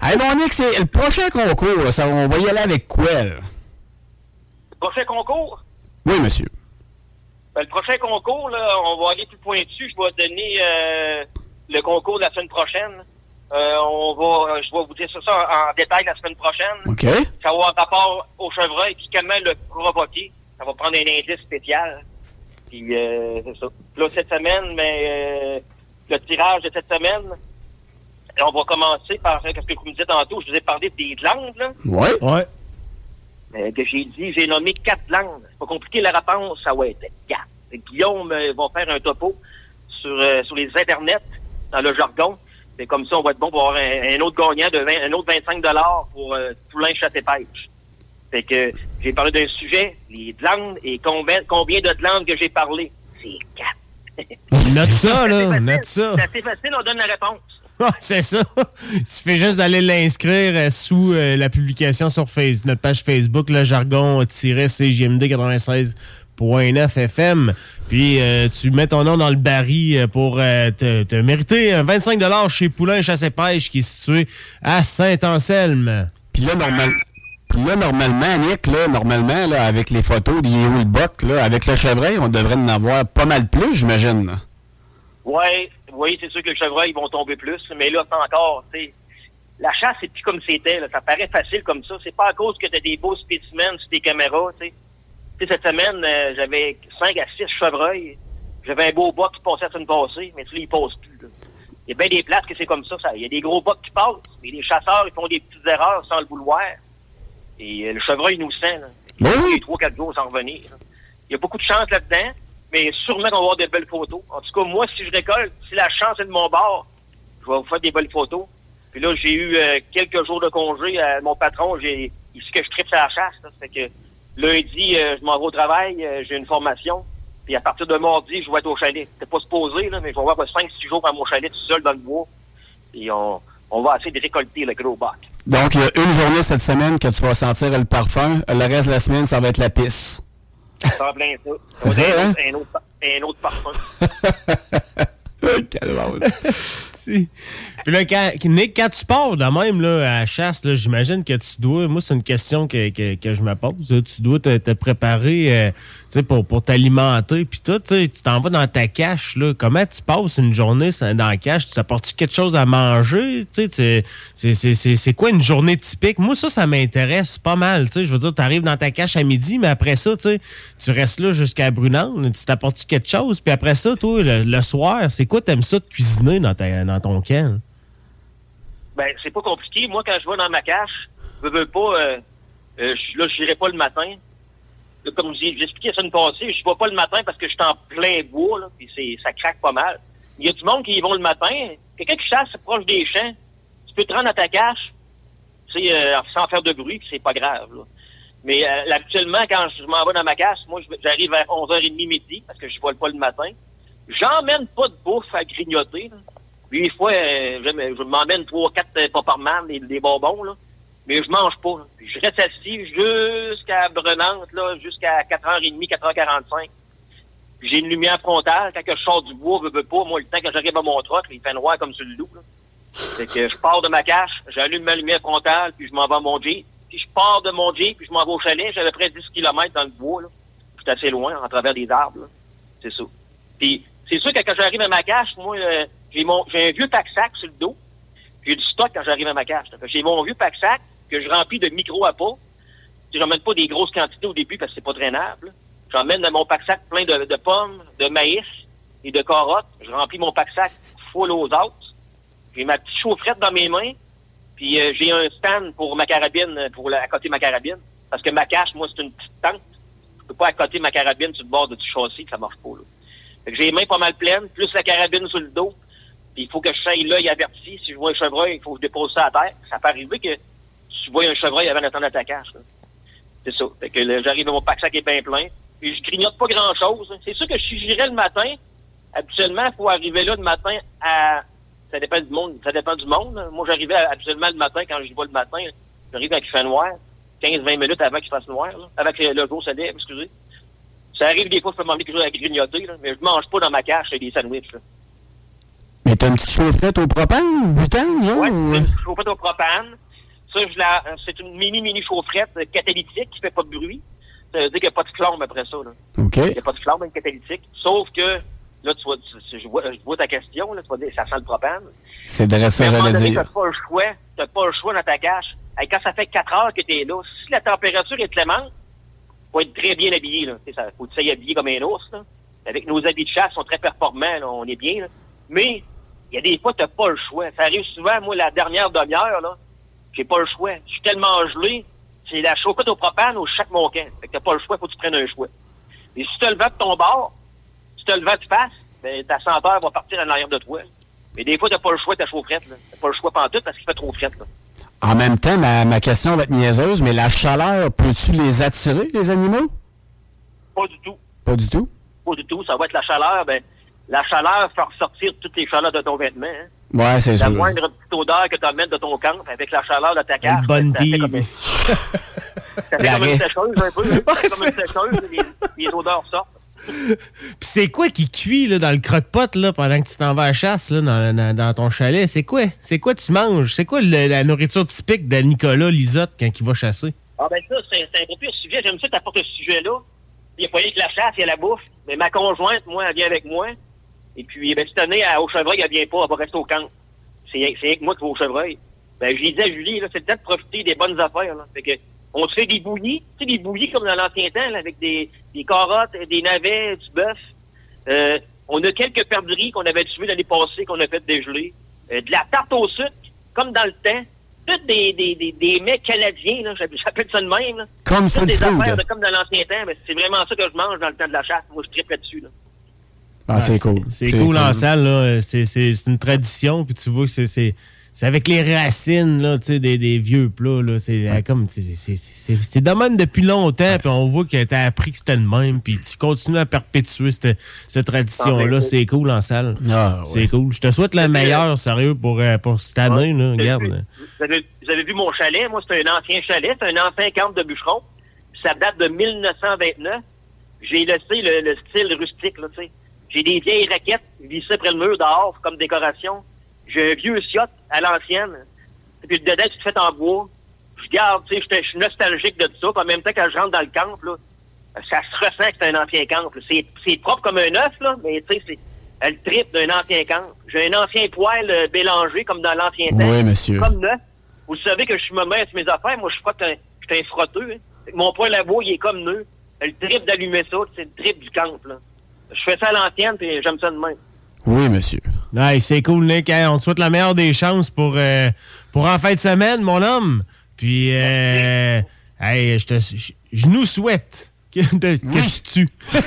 Hey, mon Nick, c'est le prochain concours, là, ça, on va y aller avec quoi, là? Prochain concours? Oui, monsieur. Ben, le prochain concours, là, on va aller plus pointu. Je vais donner euh, le concours de la semaine prochaine. Euh, on va, je vais vous dire ça, ça en, en détail la semaine prochaine. OK. Ça va avoir rapport au chevreuil, puis comment le provoquer. Ça va prendre un indice spécial. Puis, euh, c'est ça. Là, cette semaine, mais euh, le tirage de cette semaine, on va commencer par, qu'est-ce que vous me disiez tantôt, je vous ai parlé des glandes, là. Ouais. Ouais. Euh, que j'ai dit, j'ai nommé quatre langues. C'est pas compliqué, la réponse, ça va être quatre. Guillaume euh, va faire un topo sur, euh, sur les internets, dans le jargon. C'est comme ça, on va être bon pour avoir un, autre gagnant de 20, un autre 25 pour euh, Poulain Chasse et Pêche. Fait que j'ai parlé d'un sujet, les glandes, et combien, combien de glandes que j'ai parlé? C'est quatre. note ça, là. Note ça. C'est assez facile, on donne la réponse. C'est ça. Il suffit juste d'aller l'inscrire euh, sous euh, la publication sur Facebook, notre page Facebook, le jargon-cgmd96 euh, 89.9 FM. Puis euh, tu mets ton nom dans le baril euh, pour euh, te, mériter un 25 chez Poulain Chasse et Pêche qui est situé à Saint-Anselme. Puis là, normalement... Nick, là, normalement, là, avec les photos des le Buck, là, avec le chevreuil, on devrait en avoir pas mal plus, j'imagine. Ouais, oui, c'est sûr que le chevreuil, ils vont tomber plus, mais là, c'est encore, tu sais, la chasse, c'est plus comme c'était. Ça paraît facile comme ça. C'est pas à cause que t'as des beaux spécimens sur tes caméras, tu sais. Cette semaine, euh, j'avais 5 à 6 chevreuils. J'avais un beau boc qui passait la semaine passée, mais tu il passe plus, là. Il y a bien des places que c'est comme ça. Il y a des gros bocs qui passent, mais les chasseurs, ils font des petites erreurs sans le vouloir. Et euh, le chevreuil nous sent, là. Il oui. y a 3-4 jours sans revenir. là. Il y a beaucoup de chance là-dedans, mais sûrement qu'on va avoir de belles photos. En tout cas, moi, si je récolte, si la chance est de mon bord, je vais vous faire des belles photos. Puis là, j'ai eu euh, quelques jours de congé à mon patron. J'ai ici que je tripe sur la chasse. Là, fait que lundi, euh, je m'en vais au travail, euh, j'ai une formation. Puis à partir de mardi, je vais être au chalet. C'était pas supposé, là, mais je vais avoir 5-6 jours à mon chalet tout seul dans le bois. Et on, on va essayer de récolter le gros bac. Donc, il y a une journée cette semaine que tu vas sentir le parfum. Le reste de la semaine, ça va être la pisse. Ça va plein ça. C'est ça, un, hein? autre, un, autre, un autre parfum. Puis là, quand, Nick, quand tu pars de même là, à la chasse, j'imagine que tu dois. Moi, c'est une question que, que, je me pose. Tu dois te, te préparer euh, pour, pour t'alimenter. Puis toi, tu t'en vas dans ta cache. Là. Comment tu passes une journée dans la cache? Tu apportes quelque chose à manger? C'est- quoi une journée typique? Moi, ça, ça m'intéresse pas mal. Je veux dire, tu arrives dans ta cache à midi, mais après ça, tu restes là jusqu'à Brunande. Tu t'apportes quelque chose? Puis après ça, toi, le, le soir, c'est quoi t'aimes ça de cuisiner dans, ta, dans ton camp? Ben, c'est pas compliqué. Moi, quand je vais dans ma cache, je veux pas, euh, euh, là, je n'irai pas le matin. Comme expliqué la semaine passée, je vais pas le matin parce que je suis en plein bois, là, puis ça craque pas mal. Il y a du monde qui y vont le matin. Quelqu'un qui chasse proche des champs, tu peux te rendre à ta cache, euh, sans faire de bruit, c'est pas grave. Mais euh, habituellement, quand je m'en vais dans ma cache, moi, j'arrive vers 11h30 midi, parce que je vole pas le matin. J'emmène pas de bouffe à grignoter, là. Puis, des fois, euh, je, je m'emmène trois, quatre euh, Popperman, des, des bonbons, là. Mais je mange pas. je reste assis jusqu'à Brenante, là, jusqu'à 4h30, 4h45. Puis j'ai une lumière frontale. Quand je sors du bois, je veux pas. Moi, le temps que j'arrive à mon troc, il fait noir comme sur le loup. Là. Fait que je pars de ma cache, j'allume ma lumière frontale, puis je m'en vais à mon Jeep. Puis je pars de mon Jeep, puis je m'en vais au chalet. Peu près 10 km dans le bois, c'est assez loin, en travers des arbres. C'est ça. Puis c'est sûr que quand j'arrive à ma cache, moi, euh, j'ai mon j'ai un vieux pack-sac sur le dos. J'ai du stock quand j'arrive à ma cache. J'ai mon vieux pack-sac que je remplis de micro à pas. Je n'emmène pas des grosses quantités au début parce que c'est pas drainable. J'emmène dans mon pack-sac plein de, pommes, de maïs et de carottes. Je remplis mon pack-sac full aux autres. J'ai ma petite chaufferette dans mes mains. Puis euh, j'ai un stand pour ma carabine, pour à côté de ma carabine. Parce que ma cache, moi, c'est une petite tente. Je peux pas accoter ma carabine sur le bord de du châssis, ça marche pas. Là. J'ai les mains pas mal pleines, plus la carabine sur le dos. Puis il faut que je saille l'œil averti. Si je vois un chevreuil, il faut que je dépose ça à terre. Ça peut arriver que tu vois un chevreuil avant d'attendre là. C'est ça. Fait que j'arrive à mon pack-sac est bien plein. Puis je grignote pas grand-chose. C'est sûr que si j'irais le matin, habituellement, il faut arriver là le matin à... Ça dépend du monde. Ça dépend du monde. là. Moi, j'arrivais habituellement le matin, quand je vois le matin, j'arrive quand il fait noir. 15-20 minutes avant qu'il fasse noir, là. Le jour se lève, excusez. Ça arrive des fois, je peux m'emmener quelque chose à grignoter, là, mais je mange pas dans ma cache des sandwichs. Là. Mais t'as une petite chaufferette au propane butane, genre? Ouais, ou- c'est une chaufferette au propane. Ça, je la, c'est une mini-mini chaufferette euh, catalytique qui fait pas de bruit. Ça veut dire qu'il n'y a pas de flamme après ça. Là. OK. Il n'y a pas de flamme dans le catalytique. Sauf que, là, tu vois, tu- je, vois, je vois ta question, là, tu vas dire, ça sent le propane. C'est de donné, dire. t'as pas le choix. T'as pas le choix dans ta cache. Hey, quand ça fait 4 heures que t'es là, si la température est clémente, faut être très bien habillé. Tu ça, faut que tu habillé comme un ours, là. Avec nos habits de chasse, ils sont très performants, là. On est bien, là. Mais, il y a des fois, t'as pas le choix. Ça arrive souvent, moi, la dernière demi-heure, là, j'ai pas le choix. Je suis tellement gelé, c'est la chauffette au propane ou chaque mon camp. Fait que t'as pas le choix, faut que tu prennes un choix. Et si tu le vent de ton bord, si tu le vent de face, ben, ta senteur va partir en arrière de toi. Mais des fois, t'as pas le choix, ta chaufferette, là. T'as pas le choix pantoute parce qu'il fait trop frette, là. En même temps, ma, ma question va être niaiseuse, mais la chaleur, peux-tu les attirer, les animaux? Pas du tout. Pas du tout? Pas du tout. Ça va être la chaleur, ben, la chaleur fait ressortir toutes les chaleurs de ton vêtement, hein. Ouais, c'est La sûr. moindre petite odeur que tu amènes de ton camp avec la chaleur de ta. Une bonne ça fait comme, deal. ça fait comme une sécheuse un peu. hein. Ça fait comme une sécheuse, les, les odeurs sortent. Puis c'est quoi qui cuit là, dans le croque-pot pendant que tu t'en vas à la chasse là, dans, ton chalet? C'est quoi? C'est quoi tu manges? C'est quoi la nourriture typique de Nicolas Lisotte quand il va chasser? Ah ben ça, c'est un gros pire sujet. J'aime ça que tu apportes ce sujet-là. Il n'y a pas rien que la chasse, il y a la bouffe. Mais ma conjointe, moi, elle vient avec moi. Et puis, ben, cette année, à- au chevreuil, elle vient pas, elle va rester au camp. C'est c'est avec moi qui vais au chevreuil. Ben, je lui dis à Julie, c'est le temps de profiter des bonnes affaires. Là. Fait que, on se fait des bouillies, tu sais, des bouillies comme dans l'ancien temps, là, avec des, des carottes, des navets, du bœuf. Euh, on a quelques perdrix qu'on avait tués l'année passée, qu'on a fait dégeler. Euh, de la tarte au sucre, comme dans le temps. Toutes des, des, des, des mets canadiens, là, j'appelle ça de même. Là. Comme Toutes food des food. affaires de- comme dans l'ancien temps, mais c'est vraiment ça que je mange dans le temps de la chasse. Moi, je tripe là-dessus. Là. Ah, c'est cool. C'est cool, en salle, là. C'est, c'est- c'est une tradition, puis tu vois que c'est, c'est, avec les racines là, tu sais, des, des vieux plats. Là. C'est euh, comme c'est, c'est, c'est, c'est- c'est de même depuis longtemps, puis on voit que tu as appris que c'était le même, puis tu continues à perpétuer cette, cette tradition-là. Ah, ben, c'est cool en salle. Ah, ouais. C'est cool. Je te souhaite le meilleur, sérieux, pour, euh, pour cette année. Là. Vous avez Regarde. vu- Vous avez, vous avez vu mon chalet? Moi, c'est un ancien chalet. C'est un ancien camp de bûcheron. Ça date de 1929. J'ai laissé le, le style rustique, là, tu sais. J'ai des vieilles raquettes vissées près le mur dehors comme décoration. J'ai un vieux yacht à l'ancienne. Et puis le dedans, tu te fais en bois. Je garde, tu sais, je suis nostalgique de ça. Puis en même temps, quand je rentre dans le camp, là, ça se ressent que c'est un ancien camp. C'est, propre comme un œuf, là, mais tu sais, c'est le trip d'un ancien camp. J'ai un ancien poêle euh, mélangé comme dans l'ancien temps. Oui, monsieur. Comme neuf. Vous savez que je suis me mets sur mes affaires. Moi, je crois que je suis un frotteux. hein. Mon poêle à bois, il est comme neuf. Le trip d'allumer ça, c'est le trip du camp, là. Je fais ça à l'ancienne, puis j'aime ça de même. Oui, monsieur. Ouais, c'est cool, Nick. Hey, on te souhaite la meilleure des chances pour, euh, pour en fin de semaine, mon homme. Puis, euh, hey, je, te, je, je nous souhaite que, de- que tu tues.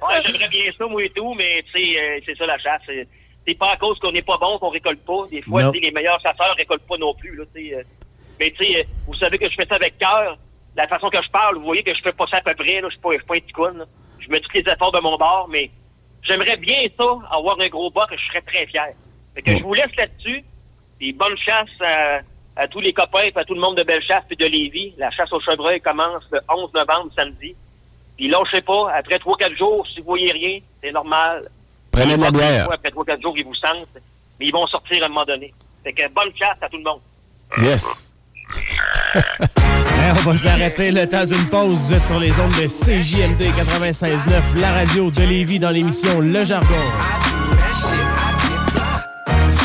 Ouais, j'aimerais bien ça, moi et tout, mais tu sais, euh, c'est ça la chasse. C'est- C'est pas à cause qu'on n'est pas bon qu'on récolte pas. Des fois, les meilleurs chasseurs récoltent pas non plus. Là, tu sais, euh. mais tu sais, euh, vous savez que je fais ça avec cœur. La façon que je parle, vous voyez que je fais pas ça à peu près. Là. Je suis pas, je suis pas un petit con, là. Je mets tous les efforts de mon bord, mais j'aimerais bien ça, avoir un gros bas que je serais très fier. Fait que je vous laisse là-dessus. Puis bonne chasse à, à tous les copains et à tout le monde de Bellechasse et de Lévis. La chasse au chevreuil commence le 11 novembre, samedi. Puis là, je sais pas, après 3-4 jours, si vous voyez rien, c'est normal. Prenez de la bière. Après 3-4 jours, ils vous sentent, mais ils vont sortir à un moment donné. Fait que bonne chasse à tout le monde. Yes. On va s'arrêter le temps d'une pause. Vous êtes sur les ondes de CJMD 96.9, la radio de Lévis dans l'émission Le Jargon.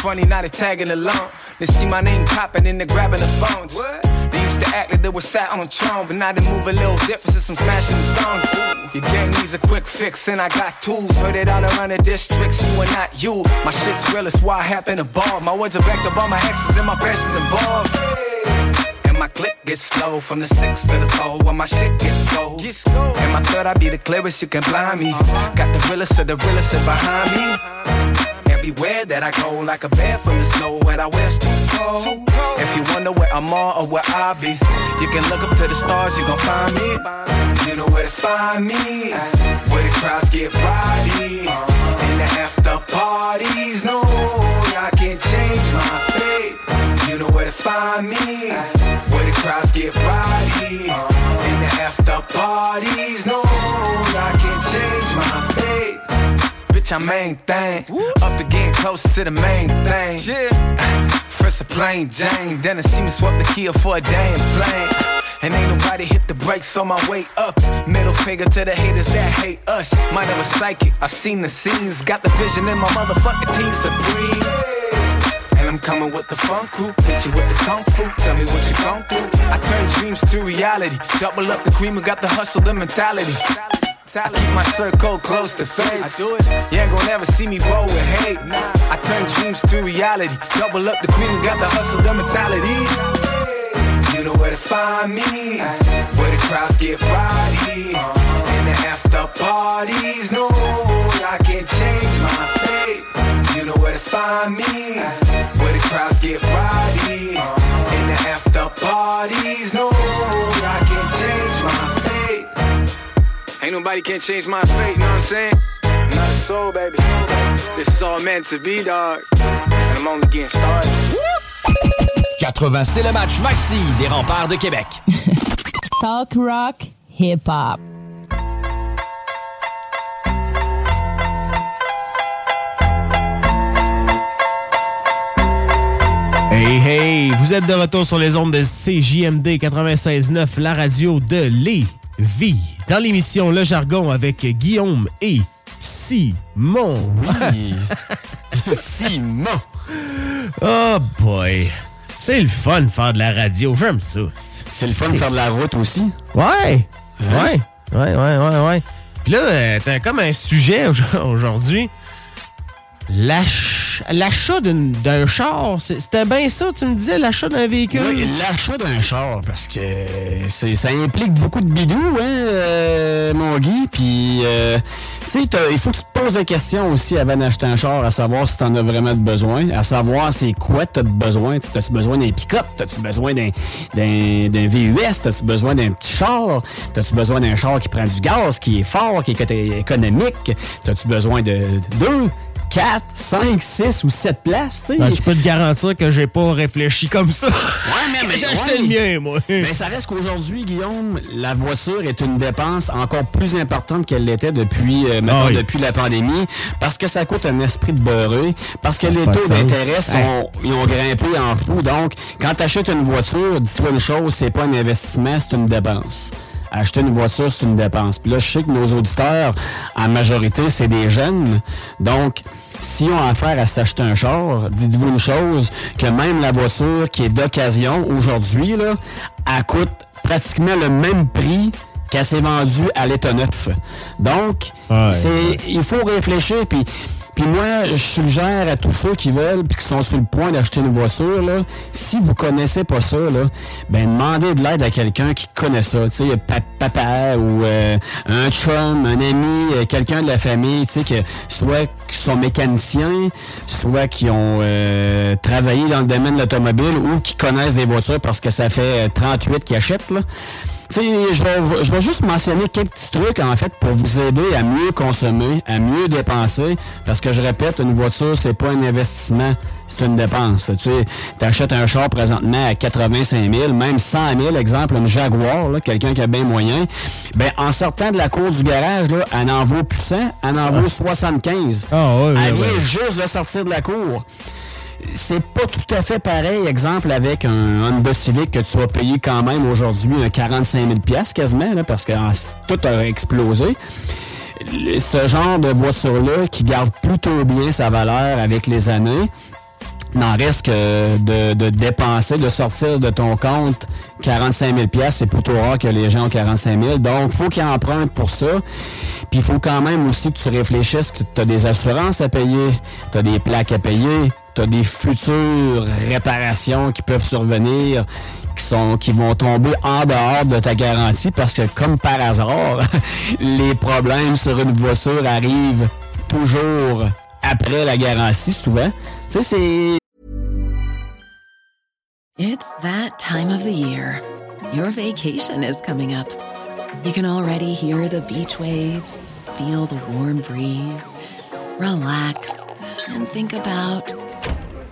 Funny now they tagging along. They see my name popping and they're grabbing the phones. They used to act like they sat on a but now they move a little different since I'm smashing the songs. Your needs a quick fix, and I got tools. Heard it all around the not you. My shit's real, why I happen to ball. My words are backed up, my exes and my passions involved. My click gets slow. From the six to the four, when my shit gets slow. And my third, I be the clearest, you can blind me. Got the realest of the realest behind me. Everywhere that I go, like a bear from the snow, when I wear too cold. If you wonder where I'm on or where I be, you can look up to the stars, you gon' find me. You know where to find me, where the crowds get rowdy, in the after parties. No, I can't change my. You know where to find me, where the crowds get rowdy, in the after parties. No, I can't change my fate. Bitch, I'm main thing. Up to getting close to the main thing. Yeah. First a plain Jane, then I see me swap the Kia for a damn plane. And ain't nobody hit the brakes on my way up. Middle finger to the haters that hate us. Of a psychic, I've seen the scenes. Got the vision in my motherfucking team supreme. And I'm coming with the funk crew. Hit you with the kung fu. Tell me what you gon' do. I turn dreams to reality. Double up the cream and got the hustle, the mentality. Keep my circle close to fate. I do it. You ain't gon' never see me roll with hate. I turn dreams to reality. Double up the cream and got the hustle, the mentality. You know where to find me. Where the crowds get rowdy. In the after parties. No, I can't change my fate. You know where to find me. Where the crowds get rowdy. In the after parties. No, I can't change my fate. Ain't nobody can change my fate, know what I'm saying? Not a soul, baby. This is all meant to be, dog. And I'm only getting started. 80, c'est le match maxi des remparts de Québec. Talk rock, hip hop. Hey, hey, vous êtes de retour sur les ondes de CJMD 96.9, la radio de Lévis. Dans l'émission Le Jargon avec Guillaume et Simon. Oui. Simon. Oh boy. C'est le fun de faire de la radio, j'aime ça. C'est le fun de faire de la route aussi. Ouais. Hein? Ouais. Ouais, ouais, ouais, ouais. Puis là, euh, t'as comme un sujet au- aujourd'hui. L'ach- L'achat d'un char, c'était bien ça, tu me disais, l'achat d'un véhicule? Oui, l'achat d'un char, parce que ça implique beaucoup de bidou, hein, euh, mon Guy. Puis, euh, tu sais, il faut que tu te poses des questions aussi avant d'acheter un char, à savoir si t'en as vraiment besoin, à savoir c'est quoi t'as de besoin. Tu- T'as-tu besoin d'un pick-up? T'as-tu besoin d'un, VUS? T'as-tu besoin d'un petit char? T'as-tu besoin d'un char qui prend du gaz, qui est fort, qui est éco- économique? T'as-tu besoin de deux? 4, 5, 6 ou 7 places, tu sais. Ben, je peux te garantir que j'ai pas réfléchi comme ça. Ouais, mais, mais J'ai acheté ouais. le mien, moi. Mais ça reste qu'aujourd'hui, Guillaume, la voiture est une dépense encore plus importante qu'elle l'était depuis, euh, mettons, Ah oui. depuis la pandémie, parce que ça coûte un esprit de beurré, parce que Ça les taux d'intérêt sont, ils ont grimpé en fou. Donc, quand tu achètes une voiture, dis-toi une chose, c'est pas un investissement, c'est une dépense. Acheter une voiture, c'est une dépense. Puis là, je sais que nos auditeurs, en majorité, c'est des jeunes. Donc, si on a affaire à s'acheter un char, dites-vous une chose, que même la voiture qui est d'occasion aujourd'hui, là, elle coûte pratiquement le même prix qu'elle s'est vendue à l'état neuf. Donc, Ouais. c'est, il faut réfléchir. Puis, puis moi, je suggère à tous ceux qui veulent puis qui sont sur le point d'acheter une voiture, là, si vous connaissez pas ça, là, ben demandez de l'aide à quelqu'un qui connaît ça. Tu sais, pa- papa ou euh, un chum, un ami, euh, quelqu'un de la famille, tu sais, que soit qui sont mécaniciens, soit qui ont euh, travaillé dans le domaine de l'automobile ou qui connaissent des voitures parce que ça fait euh, 38 qu'ils achètent, là. Tu sais, je vais, je vais juste mentionner quelques petits trucs, en fait, pour vous aider à mieux consommer, à mieux dépenser. Parce que je répète, une voiture, c'est pas un investissement, c'est une dépense. Tu sais, t'achètes un char présentement à 85 000, même 100 000, exemple, une Jaguar, quelqu'un qui a bien moyen. Ben, en sortant de la cour du garage, là, elle en vaut plus 100, elle en vaut 75. Ah ouais, elle vient juste de sortir de la cour c'est pas tout à fait pareil, exemple, avec un Honda Civic que tu vas payer quand même aujourd'hui un 45 000 piastres quasiment, là, parce que en- tout a explosé. Ce genre de voiture-là qui garde plutôt bien sa valeur avec les années, n'en reste que de, dépenser, de sortir de ton compte 45 000 pièces, c'est plutôt rare que les gens ont 45 000. Donc, faut qu'ils empruntent pour ça. Puis, il faut quand même aussi que tu réfléchisses que tu as des assurances à payer, tu as des plaques à payer, tu as des futures réparations qui peuvent survenir qui sont qui vont tomber en dehors de ta garantie parce que comme par hasard, les problèmes sur une voiture arrivent toujours après la garantie souvent. Tu sais c'est It's that time of the year. Your vacation is coming up. You can already hear the beach waves, feel the warm breeze, relax and think about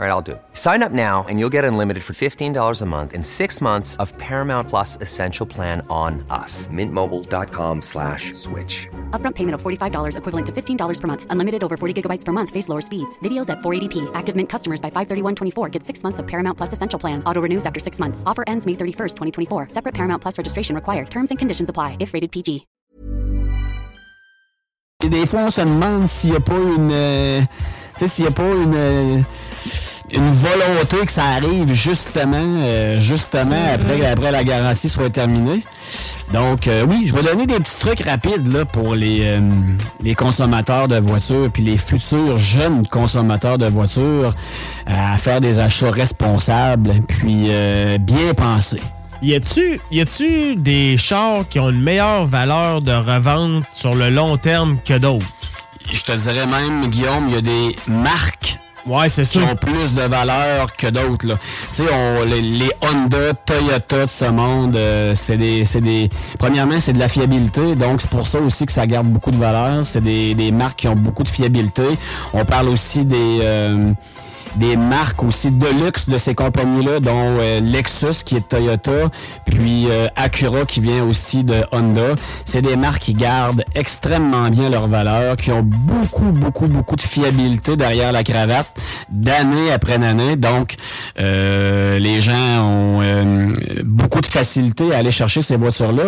All right, I'll do it. Sign up now and you'll get unlimited for $15 a month in six months of Paramount Plus Essential Plan on us. Mintmobile.com slash switch. Upfront payment of $45 equivalent to $15 per month. Unlimited over 40 gigabytes per month. Face lower speeds. Videos at 480p. Active Mint customers by 531.24 get six months of Paramount Plus Essential Plan. Auto renews after six months. Offer ends May 31st, 2024. Separate Paramount Plus registration required. Terms and conditions apply if rated PG. Et des fois, on se demande s'il n'y a pas une. euh, tu sais, s'il n'y a pas une. euh, une volonté que ça arrive justement, euh, justement après, après la garantie soit terminée. Donc euh, oui, je vais donner des petits trucs rapides là, pour les, euh, les consommateurs de voitures puis les futurs jeunes consommateurs de voitures à faire des achats responsables puis bien pensés. Y a-tu y a-tu des chars qui ont une meilleure valeur de revente sur le long terme que d'autres? Je te dirais même, Guillaume, il y a des marques Ouais, c'est qui ça. ont plus de valeur que d'autres. là. Tu sais, on- les, les Honda, Toyota de ce monde, euh, c'est des, c'est des. Premièrement, c'est de la fiabilité, donc c'est pour ça aussi que ça garde beaucoup de valeur. C'est des, des marques qui ont beaucoup de fiabilité. On parle aussi des. euh, des marques aussi de luxe de ces compagnies-là, dont euh, Lexus qui est de Toyota, puis euh, Acura qui vient aussi de Honda. C'est des marques qui gardent extrêmement bien leur valeur, qui ont beaucoup, beaucoup, beaucoup de fiabilité derrière la cravate, d'année après année. Donc, euh, les gens ont euh, beaucoup de facilité à aller chercher ces voitures-là,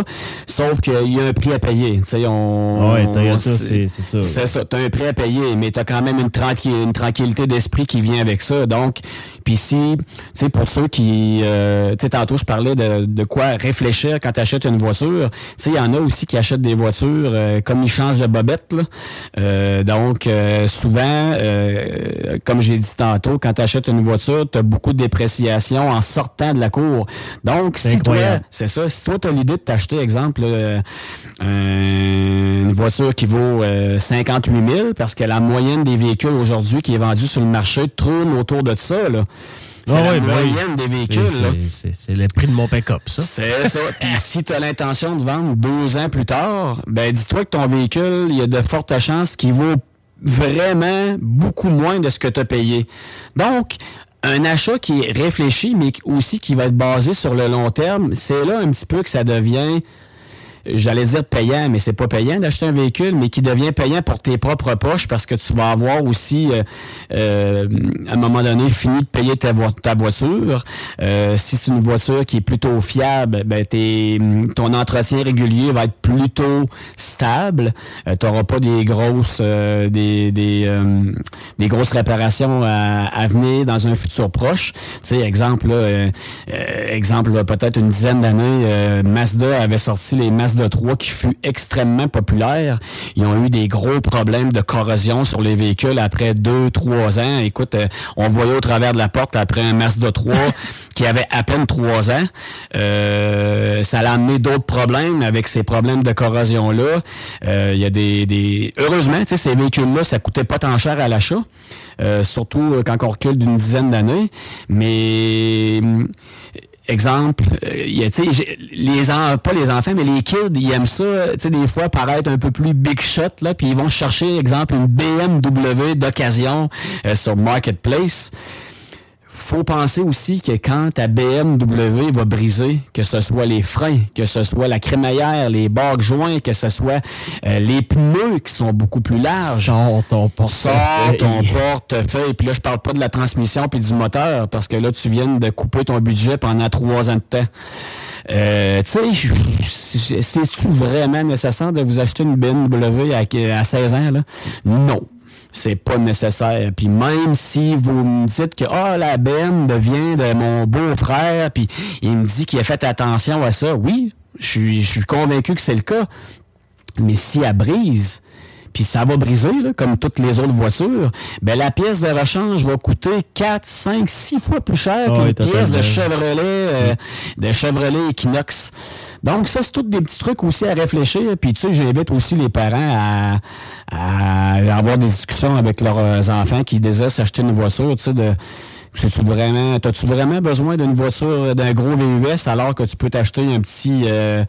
sauf qu'il y a un prix à payer. Tu sais, on, Ouais, Toyota, c'est c'est ça. c'est ça, t'as un prix à payer, mais t'as quand même une, tranqui- une tranquillité d'esprit qui vient avec ça. Donc, puis si, tu sais, pour ceux qui, euh, tu sais, tantôt je parlais de, de quoi réfléchir quand t'achètes une voiture. Tu sais, il y en a aussi qui achètent des voitures euh, comme ils changent de bobette. Là. Euh, donc, euh, souvent, euh, comme j'ai dit tantôt, quand t'achètes une voiture, t'as beaucoup de dépréciation en sortant de la cour. Donc, C'est si toi, incroyable. c'est ça. Si toi, tu as l'idée de t'acheter, exemple, euh, un- une voiture qui vaut euh, 58 000, parce que la moyenne des véhicules aujourd'hui qui est vendue sur le marché tourne autour de ça. là. C'est Ah la ben oui. moyenne des véhicules. c'est le prix de mon pick-up, ça. C'est ça. Puis si tu as l'intention de vendre deux ans plus tard, ben dis-toi que ton véhicule, il y a de fortes chances qu'il vaut vraiment beaucoup moins de ce que tu as payé. Donc, un achat qui est réfléchi, mais aussi qui va être basé sur le long terme, c'est là un petit peu que ça devient j'allais dire payant, mais c'est pas payant d'acheter un véhicule, mais qui devient payant pour tes propres poches parce que tu vas avoir aussi, euh, euh, à un moment donné, fini de payer ta, vo- ta voiture. Euh, si c'est une voiture qui est plutôt fiable, ben tes, ton entretien régulier va être plutôt stable. tu n'auras pas des grosses, euh, des, des, euh, des grosses réparations à, à venir dans un futur proche. Tu sais, exemple, là, euh, euh, exemple, peut-être une dizaine d'années, euh, Mazda avait sorti les Mazda 3 qui fut extrêmement populaire. Ils ont eu des gros problèmes de corrosion sur les véhicules après deux, trois ans. Écoute, euh, on voyait au travers de la porte après un Mazda 3 qui avait à peine trois ans. Euh, ça a amené d'autres problèmes avec ces problèmes de corrosion-là. Euh, Il y a des, des... Heureusement, tu sais, ces véhicules-là, ça coûtait pas tant cher à l'achat. Euh, surtout quand on recule d'une dizaine d'années. Mais exemple, euh, y a, les en- pas les enfants, mais les kids, ils aiment ça, des fois paraître un peu plus big shot, là, puis ils vont chercher, exemple, une BMW d'occasion euh, sur Marketplace. Faut penser aussi que quand ta BMW va briser, que ce soit les freins, que ce soit la crémaillère, les bagues joints, que ce soit euh, les pneus qui sont beaucoup plus larges. Sors ton portefeuille. Sors ton portefeuille. Puis là, je parle pas de la transmission puis du moteur, parce que là, tu viens de couper ton budget pendant trois ans de temps. Euh, tu sais, c'est-tu vraiment nécessaire de vous acheter une BMW à, à 16 ans? Là? Non c'est pas nécessaire. Puis même si vous me dites que ah la Ben devient de mon beau-frère, puis il me dit qu'il a fait attention à ça, oui, je suis, je suis convaincu que c'est le cas. Mais si elle brise, puis ça va briser, là, comme toutes les autres voitures, ben la pièce de rechange va coûter 4, 5, 6 fois plus cher Ah qu'une pièce de. Chevrolet, euh, de Chevrolet Equinox. Donc ça, c'est tous des petits trucs aussi à réfléchir. Puis tu sais, j'invite aussi les parents à, à avoir des discussions avec leurs enfants qui désirent s'acheter une voiture, tu sais, de... C'est-tu vraiment, t'as-tu vraiment besoin d'une voiture, d'un gros VUS alors que tu peux t'acheter un petit, euh,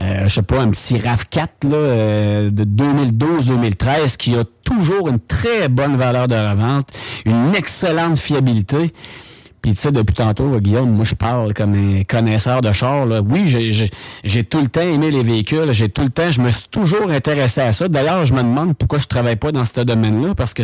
euh, je sais pas, un petit RAV4 là, euh, de 2012-2013 qui a toujours une très bonne valeur de revente, une excellente fiabilité. Puis tu sais, depuis tantôt, Guillaume, moi je parle comme un connaisseur de char. là. Oui, j'ai- j'ai j'ai tout le temps aimé les véhicules. J'ai tout le temps, je me suis toujours intéressé à ça. D'ailleurs, je me demande pourquoi je travaille pas dans ce domaine-là, parce que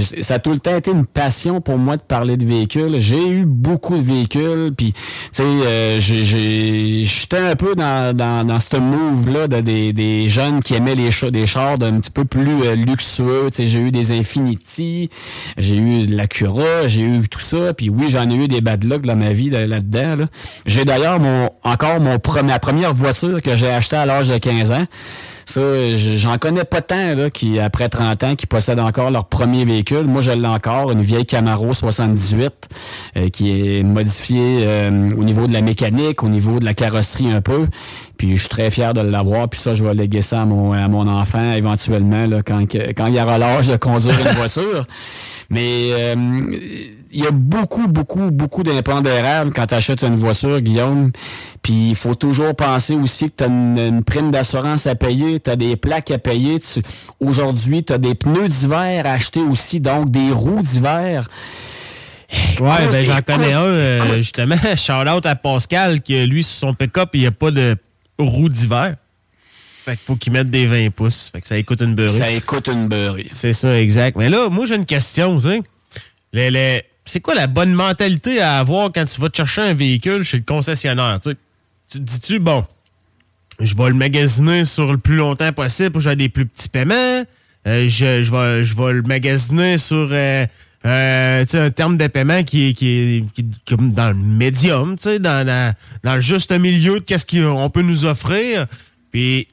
ça a tout le temps été une passion pour moi de parler de véhicules. J'ai eu beaucoup de véhicules, puis tu sais, euh, j'étais un peu dans, dans, dans ce move-là de, des, des jeunes qui aimaient les cha- des chars d'un petit peu plus euh, luxueux. Tu sais, j'ai eu des Infinity, j'ai eu de l'Acura, j'ai eu tout ça, puis oui, j'en ai eu des bad luck dans ma vie là- là-dedans. Là. J'ai d'ailleurs mon encore mon ma première voiture que j'ai achetée à l'âge de 15 ans. Ça, j'en connais pas tant là, qui, après 30 ans, qui possèdent encore leur premier véhicule. Moi, je l'ai encore, une vieille Camaro 78, euh, qui est modifiée euh, au niveau de la mécanique, au niveau de la carrosserie un peu. Puis je suis très fier de l'avoir. Puis ça, je vais léguer ça à mon, à mon enfant éventuellement, là, quand, quand il aura l'âge de conduire une voiture. Mais euh, il y a beaucoup, beaucoup, beaucoup d'impondérables quand tu achètes une voiture, Guillaume. Puis il faut toujours penser aussi que tu as une, une prime d'assurance à payer, tu as des plaques à payer. Aujourd'hui, tu as des pneus d'hiver à acheter aussi, donc des roues d'hiver. Ouais, ben j'en connais un, euh, justement, shout out à Pascal, que lui, sur son pick-up, il n'y a pas de roue d'hiver. Fait qu'il faut qu'il mette des 20 pouces. Fait que ça écoute une beurrée. Ça écoute une beurrée. C'est ça, exact. Mais là, moi, j'ai une question, tu sais. Les- les- C'est quoi la bonne mentalité à avoir quand tu vas te chercher un véhicule chez le concessionnaire, tu sais? Tu te dis-tu, bon, je vais le magasiner sur le plus longtemps possible pour que j'ai des plus petits paiements. Euh, je, je, vais, je vais le magasiner sur euh, euh, un terme de paiement qui est, qui est, qui est comme dans le médium, tu sais, dans, la- dans le juste milieu de qu'est-ce qu'on peut nous offrir. Puis,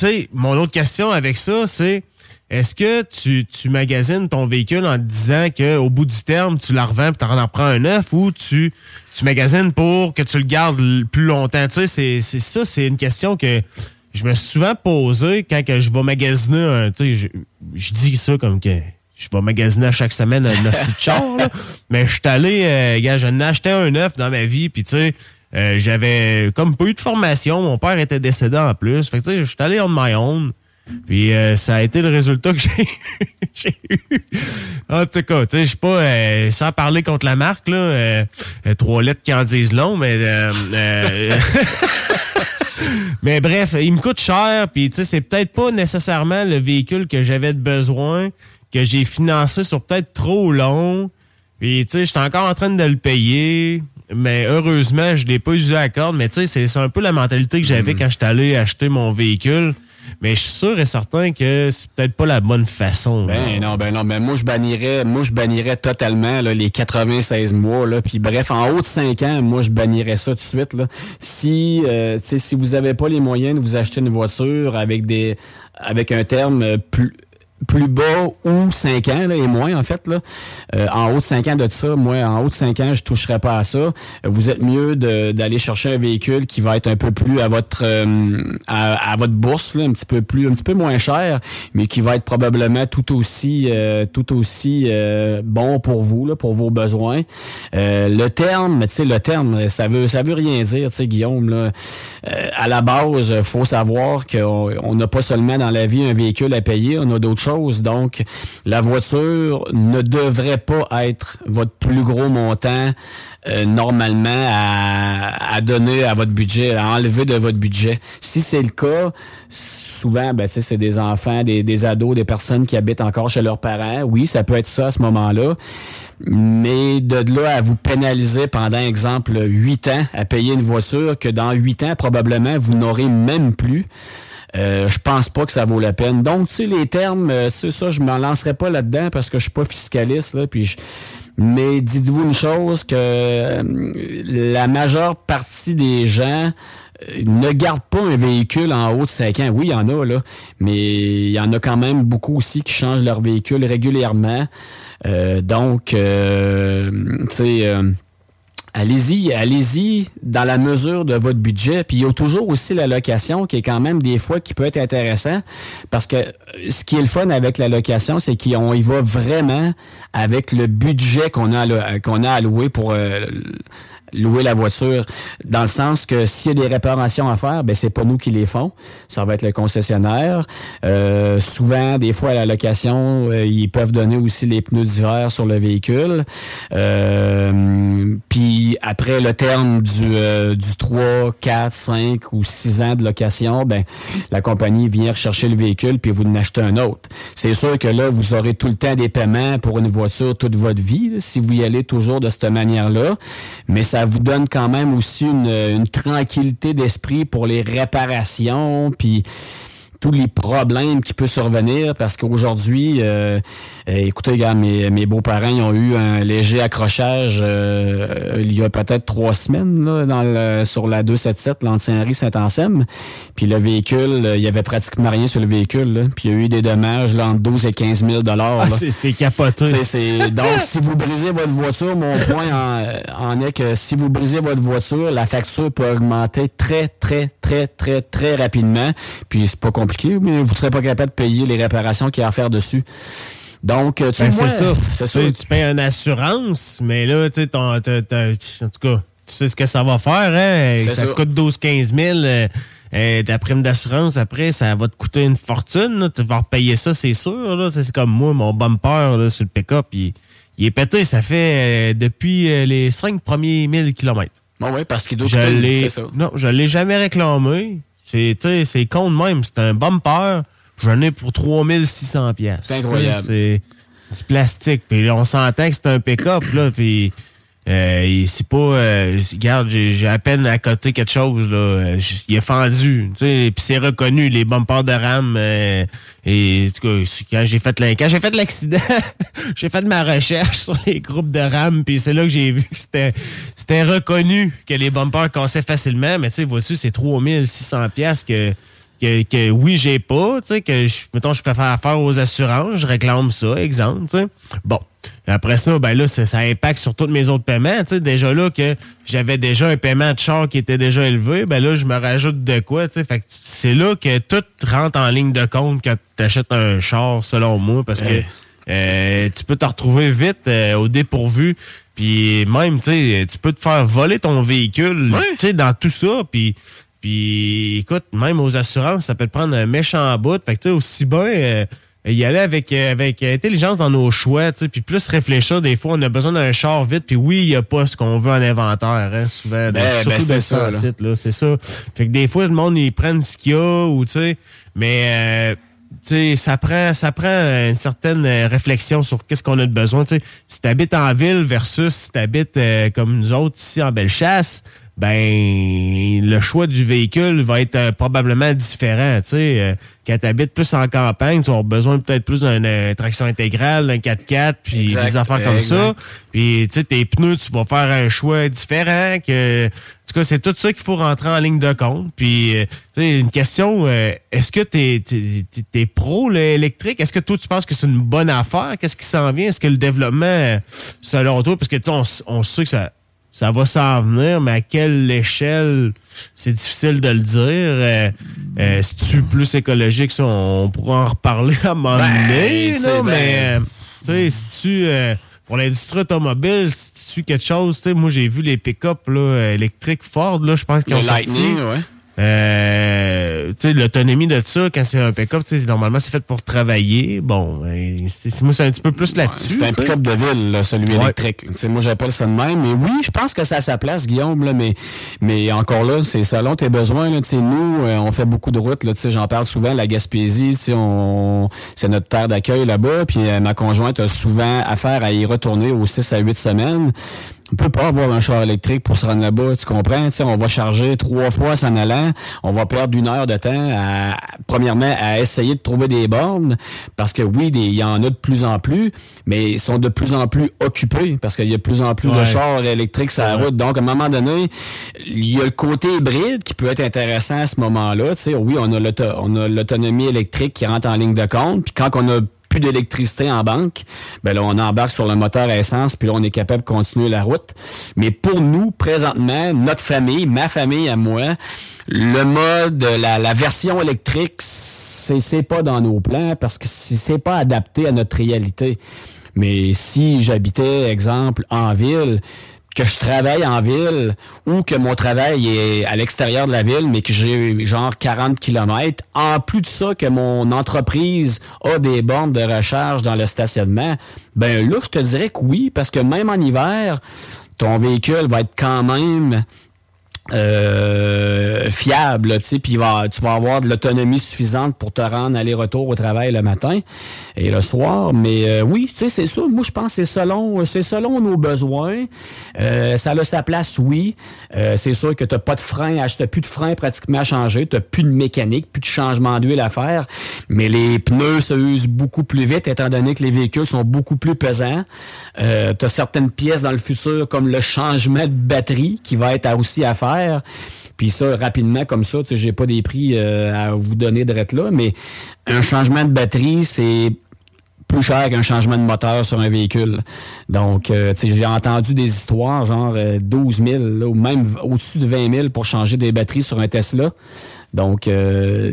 tu sais, mon autre question avec ça, c'est est-ce que tu, tu magasines ton véhicule en te disant qu'au bout du terme, tu la revends et tu en reprends un neuf ou tu, tu magasines pour que tu le gardes plus longtemps? Tu sais, c'est c'est ça, c'est une question que je me suis souvent posée quand que je vais magasiner un. Tu sais, je, je dis ça comme que je vais magasiner à chaque semaine un petit char, là. mais je suis allé, euh, gars, j'en ai acheté un neuf dans ma vie, puis tu sais, euh, j'avais comme pas eu de formation, mon père était décédé en plus, fait que tu sais, je suis allé on my own. Puis euh, ça a été le résultat que j'ai eu. En tout cas, tu sais, je suis pas euh, sans parler contre la marque là, euh, euh, trois lettres qui en disent long, mais euh, mais bref, il me coûte cher, puis tu sais, c'est peut-être pas nécessairement le véhicule que j'avais de besoin, que j'ai financé sur peut-être trop long. Puis tu sais, j'étais encore en train de le payer, mais heureusement, je l'ai pas usé à la corde, mais tu sais, c'est- c'est un peu la mentalité que j'avais quand j'étais allé acheter mon véhicule. Mais je suis sûr et certain que c'est peut-être pas la bonne façon. là. Ben non, ben non, ben moi je bannirais, moi je bannirais totalement là, les 96 mois là, puis bref en haut de 5 ans, moi je bannirais ça tout de suite là. Si euh, tu sais, si vous avez pas les moyens de vous acheter une voiture avec des avec un terme euh, plus plus bas ou 5 ans là, et moins en fait là. Euh, en haut de 5 ans de ça, moi en haut de 5 ans, je toucherais pas à ça. Vous êtes mieux d'aller chercher un véhicule qui va être un peu plus à votre euh, à, votre bourse là, un petit peu plus un petit peu moins cher, mais qui va être probablement tout aussi euh, tout aussi euh, bon pour vous là, pour vos besoins. Euh, le terme, tu sais le terme, ça veut ça veut rien dire, tu sais Guillaume là. Euh, à la base, faut savoir qu'on on n'a pas seulement dans la vie un véhicule à payer, on a d'autres choses Donc, la voiture ne devrait pas être votre plus gros montant euh, normalement à, à, donner à votre budget, à enlever de votre budget. Si c'est le cas, souvent, ben, c'est des enfants, des, des ados, des personnes qui habitent encore chez leurs parents. Oui, ça peut être ça à ce moment-là. Mais de là à vous pénaliser pendant, exemple, huit ans à payer une voiture que dans huit ans, probablement, vous n'aurez même plus. Euh, je pense pas que ça vaut la peine. Donc, tu sais, les termes, euh, c'est ça, je m'en lancerai pas là-dedans parce que je suis pas fiscaliste, là, puis Mais dites-vous une chose, que euh, la majeure partie des gens euh, ne gardent pas un véhicule en haut de 5 ans. Oui, il y en a, là, mais il y en a quand même beaucoup aussi qui changent leur véhicule régulièrement. donc, tu sais Allez-y, allez-y dans la mesure de votre budget. Puis il y a toujours aussi la location qui est quand même des fois qui peut être intéressant parce que euh, ce qui est le fun avec la location, c'est qu'on y va vraiment avec le budget qu'on a qu'on a alloué pour euh, louer la voiture, dans le sens que s'il y a des réparations à faire, ben c'est pas nous qui les font, ça va être le concessionnaire. Euh, souvent, des fois à la location, euh, ils peuvent donner aussi les pneus d'hiver sur le véhicule. Euh, puis après le terme du, du 3, 4, 5 ou 6 ans de location, ben la compagnie vient rechercher le véhicule puis vous en achetez un autre. C'est sûr que là, vous aurez tout le temps des paiements pour une voiture toute votre vie, si vous y allez toujours de cette manière-là, mais ça ça vous donne quand même aussi une, une tranquillité d'esprit pour les réparations, puis tous les problèmes qui peuvent survenir parce qu'aujourd'hui, euh, euh, écoutez, regarde, mes, mes beaux-parents ont eu un léger accrochage euh, il y a peut-être trois semaines là, dans le, sur la 277, l'ancien Henri Saint-Anselme. Puis le véhicule, il y avait pratiquement rien sur le véhicule. Là, puis il y a eu des dommages là, entre 12 et 15 000 ah, C'est capoté. donc, si vous brisez votre voiture, mon point en, en est que si vous brisez votre voiture, la facture peut augmenter très, très, très, très, très rapidement. Puis c'est pas compliqué mais vous ne serez pas capable de payer les réparations qu'il y a à faire dessus. Donc, euh, tu ben, c'est ça. C'est ça. Tu, payes une assurance, mais là, tu sais, en tout cas, tu sais ce que ça va faire, hein? Ça, coûte 12-15 000. Euh, euh, ta prime d'assurance, après, ça va te coûter une fortune. Tu vas repayer ça, c'est sûr. C'est comme moi, mon bumper là, sur le pick-up, il, est pété. Ça fait depuis les 5 premiers 1000 km. Bon, oui, parce qu'il doit coûter, c'est ça. Non, je l'ai jamais réclamé. C'est, c'est con de même. C'est un bumper. J'en ai pour 3600 pièces. C'est incroyable. C'est, plastique. Puis on s'entend que c'est un pick-up, là. Puis euh, c'est pas. Euh, regarde, j'ai à peine à côté quelque chose là. Euh, il est fendu, tu sais. Puis c'est reconnu les bumpers de RAM. Euh, et en tout cas, quand j'ai fait quand j'ai fait l'accident, j'ai fait ma recherche sur les groupes de RAM. Puis c'est là que j'ai vu que c'était c'était reconnu que les bumpers cassaient facilement. Mais tu sais, vois-tu, c'est 3600 pièces que que, que, oui, j'ai pas, tu sais, que je, mettons, je préfère faire aux assurances, je réclame ça, exemple, tu sais. Bon. Après ça, ben là, ça, impacte sur tous mes autres paiements. Tu sais, déjà là que j'avais déjà un paiement de char qui était déjà élevé, ben là, je me rajoute de quoi, tu sais. Fait que c'est là que tout rentre en ligne de compte quand tu achètes un char, selon moi, parce que euh, tu peux te retrouver vite euh, au dépourvu. Puis même, tu sais, tu peux te faire voler ton véhicule, tu sais, dans tout ça. Puis puis écoute, même aux assurances, ça peut te prendre un méchant bout. Fait que tu sais, aussi bien euh, y aller avec, euh, avec intelligence dans nos choix, tu sais, puis plus réfléchir. Des fois, on a besoin d'un char vite, puis oui, il n'y a pas ce qu'on veut en inventaire, hein, souvent. Ben, surtout ben, ça, site, là, c'est ça. Fait que des fois, le monde, ils prennent ce qu'il y a, ou tu sais, mais... Euh, tu sais, ça prend, ça prend une certaine réflexion sur qu'est-ce qu'on a de besoin. Tu sais, si tu habites en ville versus si tu habites comme nous autres ici en Bellechasse, ben le choix du véhicule va être euh, probablement différent. Tu sais, euh, quand tu habites plus en campagne, tu as besoin peut-être plus d'une euh, traction intégrale, d'un 4x4, puis des affaires comme ça. Puis tu sais, tes pneus, tu vas faire un choix différent. Que, en tout cas, c'est tout ça qu'il faut rentrer en ligne de compte. Puis, tu sais, une question, est-ce que tu es, pro l'électrique? Est-ce que toi, tu penses que c'est une bonne affaire? Qu'est-ce qui s'en vient? Est-ce que le développement, selon toi, parce que tu sais, on, on sait que ça ça va s'en venir, mais à quelle échelle, c'est difficile de le dire. Euh, euh, si tu plus écologique, ça, on pourra en reparler à un moment ben, donné, mais euh, tu sais, si tu pour l'industrie automobile, si tu quelque chose, tu sais, moi j'ai vu les pick-up électriques Ford, là, je pense qu'ils ont Lightning, sorti. Euh, l'autonomie de ça, quand c'est un pick-up, tu sais, normalement, c'est fait pour travailler. Bon, ben, c'est- moi, c'est un petit peu plus là-dessus. C'est un pick-up de ville, là, celui Ouais. électrique. Tu sais, moi, j'appelle ça de même. Mais oui, je pense que ça a sa place, Guillaume. Là, mais, mais encore là, c'est selon tes besoins. Là, nous, euh, on fait beaucoup de routes. Là, tu sais, J'en parle souvent. La Gaspésie, on, c'est notre terre d'accueil là-bas. Puis euh, ma conjointe a souvent affaire à y retourner aux 6 à 8 semaines. On peut pas avoir un char électrique pour se rendre là-bas, tu comprends? Tu sais, on va charger trois fois s'en allant. On va perdre une heure de temps, à, premièrement, à essayer de trouver des bornes, parce que oui, il y en a de plus en plus, mais ils sont de plus en plus occupés, parce qu'il y a de plus en plus de chars électriques sur la route. Donc, à un moment donné, il y a le côté hybride qui peut être intéressant à ce moment-là. Tu sais, oui, on a l'auto- on a l'autonomie électrique qui rentre en ligne de compte, puis quand on a plus d'électricité en banque, ben là, on embarque sur le moteur à essence, puis là, on est capable de continuer la route. Mais pour nous, présentement, notre famille, ma famille à moi, le mode, la, la version électrique, c'est pas dans nos plans parce que c'est pas adapté à notre réalité. Mais si j'habitais, exemple, en ville, que je travaille en ville ou que mon travail est à l'extérieur de la ville, mais que j'ai genre 40 km, en plus de ça que mon entreprise a des bornes de recharge dans le stationnement, ben là, je te dirais que oui, parce que même en hiver, ton véhicule va être quand même euh, fiable, tu sais, puis tu vas avoir de l'autonomie suffisante pour te rendre aller-retour au travail le matin et le soir. Mais euh, oui, tu sais, c'est ça. Moi, je pense que c'est selon, c'est selon nos besoins. Euh, ça a sa place, oui. C'est sûr que tu pas de frein, t'as plus de frein pratiquement à changer, tu plus de mécanique, plus de changement d'huile à faire. Mais les pneus se usent beaucoup plus vite, étant donné que les véhicules sont beaucoup plus pesants. Euh, tu as certaines pièces dans le futur, comme le changement de batterie, qui va être aussi à faire. Puis ça, rapidement, comme ça, sais, j'ai pas des prix euh, à vous donner de là, mais un changement de batterie, c'est plus cher qu'un changement de moteur sur un véhicule. Donc, euh, j'ai entendu des histoires, genre euh, 12 000, là, ou même au-dessus de 20 000 pour changer des batteries sur un Tesla. Donc, euh,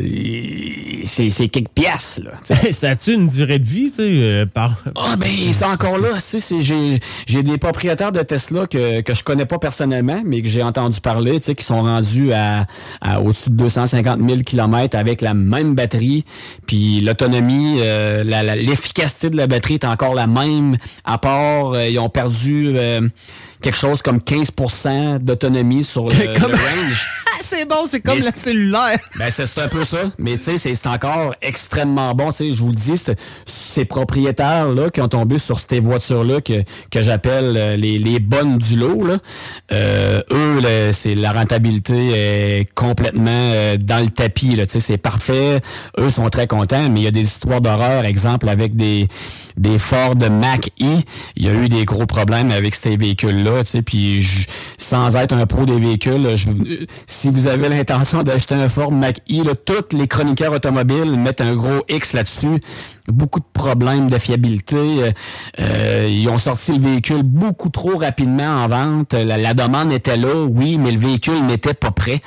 c'est quelques piastres, là. ça a-tu une durée de vie, tu sais, euh, par... Ah ben c'est encore là, tu sais, c'est- j'ai j'ai des propriétaires de Tesla que, que je connais pas personnellement, mais que j'ai entendu parler, tu sais, qui sont rendus à, à au-dessus de 250 000 km avec la même batterie, puis l'autonomie, euh, la- la- l'efficacité de la batterie est encore la même, à part euh, ils ont perdu euh, quelque chose comme 15% d'autonomie sur le, range. c'est bon, c'est comme le cellulaire. Ben, c'est un peu ça. Mais tu sais, c'est- encore extrêmement bon. Tu sais, je vous le dis, ces propriétaires-là qui ont tombé sur ces voitures-là que, que j'appelle euh, les, les bonnes du lot, là, euh, eux, là, c'est la rentabilité est complètement euh, dans le tapis. Là, tu sais, c'est parfait. Eux sont très contents, mais il y a des histoires d'horreur, exemple, avec des, des Ford Mach-E. Il y a eu des gros problèmes avec ces véhicules-là. Tu sais, puis je- sans être un pro des véhicules, je- si vous avez l'intention d'acheter un Ford Mach-E, là, tous les chroniqueurs automobiles mettent un gros X là-dessus. Beaucoup de problèmes de fiabilité. Euh, euh, ils ont sorti le véhicule beaucoup trop rapidement en vente. La, la demande était là, oui, mais le véhicule n'était pas prêt.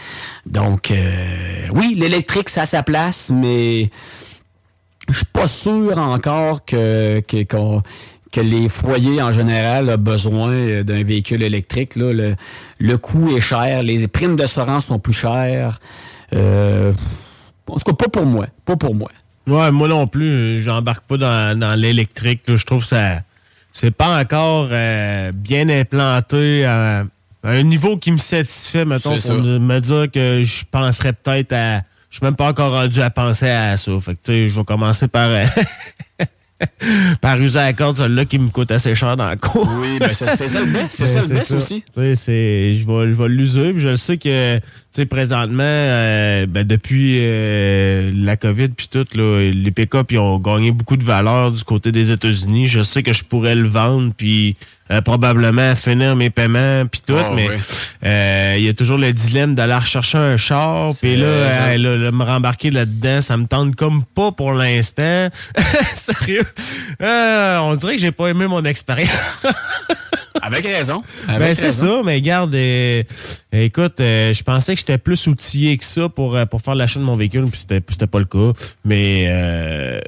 Donc, euh, oui, l'électrique, ça a sa place, mais je suis pas sûr encore que, que, que les foyers en général ont besoin euh, d'un véhicule électrique. Là. Le, le coût est cher, les primes d'assurance sont plus chères. Euh, en tout cas, pas pour moi. Pas pour moi. Ouais, moi non plus, j'embarque pas dans, dans l'électrique. Je trouve que ça c'est pas encore euh, bien implanté à, à un niveau qui me satisfait, mettons, pour me dire que je penserais peut-être à. Je suis même pas encore rendu à penser à ça. Fait que tu sais, je vais commencer par. euh, par user la corde, celle-là qui me coûte assez cher dans le cours. Oui, ben c'est ça le best. C'est ça le best aussi. C'est- Je vais, je vais l'user. puis Je le sais que, tu sais, présentement, euh, ben, depuis euh, la COVID puis tout, là, les pick-up ils ont gagné beaucoup de valeur du côté des États-Unis. Je sais que je pourrais le vendre puis euh, probablement finir mes paiements puis tout, Ah, mais euh, il y a toujours le dilemme d'aller rechercher un char puis euh, là, là, me rembarquer là-dedans, ça me tente comme pas pour l'instant. Sérieux? Euh, on dirait que j'ai pas aimé mon expérience. Avec raison. ben, c'est ça, mais garde, euh, écoute, euh, je pensais que j'étais plus outillé que ça pour, euh, pour faire l'achat de mon véhicule, puis c'était, c'était pas le cas. Mais euh,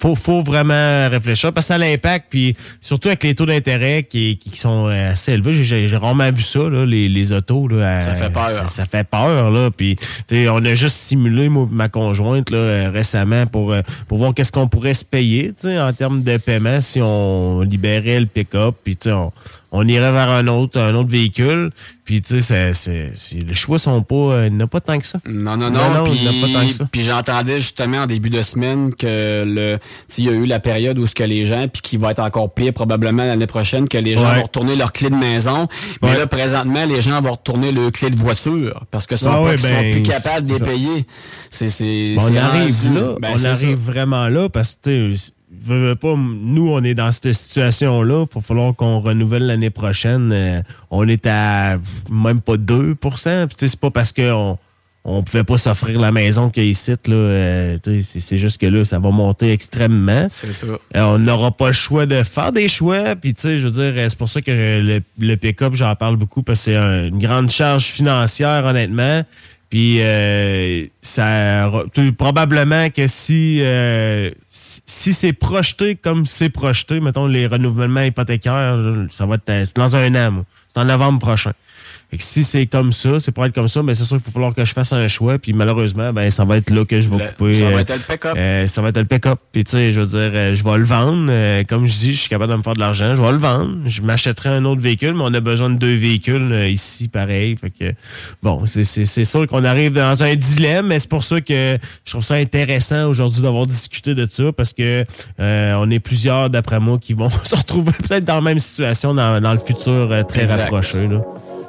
faut, faut vraiment réfléchir parce que ça a l'impact, puis surtout avec les taux d'intérêt qui, qui, sont euh, assez élevés. J'ai, j'ai- j'ai rarement vu ça, là, les, les autos. Là, Ça euh, fait peur. Ça, ça fait peur, là. Puis, tu sais, on a juste simulé, moi, ma conjointe, là, euh, récemment pour, pour voir qu'est-ce qu'on pourrait se payer, tu sais, en termes de paiement si on libérait le pick-up, puis, tu sais, on, on irait vers un autre, un autre véhicule. Puis, tu sais, c'est, les choix sont pas, euh, il n'y a pas tant que ça. Non, non, non. Non, puis, ça. puis j'entendais justement en début de semaine que le, il y a eu la période où ce que les gens, puis qui va être encore pire probablement l'année prochaine, que les gens Ouais. vont retourner leur clé de maison. Mais là, présentement, les gens vont retourner leur clé de voiture parce que sont, Ah pas, ouais, sont ben, plus capables de les payer. C'est, c'est, on c'est arrive là, ben, on arrive ça. vraiment là parce que veux, veux pas, nous on est dans cette situation là, il va falloir qu'on renouvelle l'année prochaine. Euh, on est à même pas 2 Puis, tu sais, c'est pas parce qu'on on pouvait pas s'offrir la maison qu'il y a ici là, euh, c'est, juste que là ça va monter extrêmement. C'est ça. Euh, on n'aura pas le choix de faire des choix. Puis, tu sais, je veux dire, c'est pour ça que le, le pick-up, j'en parle beaucoup parce que c'est un- une grande charge financière, honnêtement. Puis, euh, ça, probablement que si, euh, si c'est projeté comme c'est projeté, mettons les renouvellements hypothécaires, ça va être euh, dans un an. C'est en novembre prochain. Fait que si c'est comme ça, c'est pour être comme ça, mais c'est sûr qu'il va falloir que je fasse un choix. Puis malheureusement, ben ça va être là que je vais Le- couper. ça va euh, être le pick-up. euh, ça va être le pick-up. Puis tu sais, je veux dire, euh, je vais le vendre. Euh, comme je dis, je suis capable de me faire de l'argent. Je vais le vendre. Je m'achèterai un autre véhicule, mais on a besoin de deux véhicules euh, ici, pareil. Fait que bon, c'est- sûr qu'on arrive dans un dilemme, mais c'est pour ça que je trouve ça intéressant aujourd'hui d'avoir discuté de ça parce que euh, on est plusieurs, d'après moi, qui vont se retrouver peut-être dans la même situation dans, dans le futur euh, très Exact. rapproché. Là.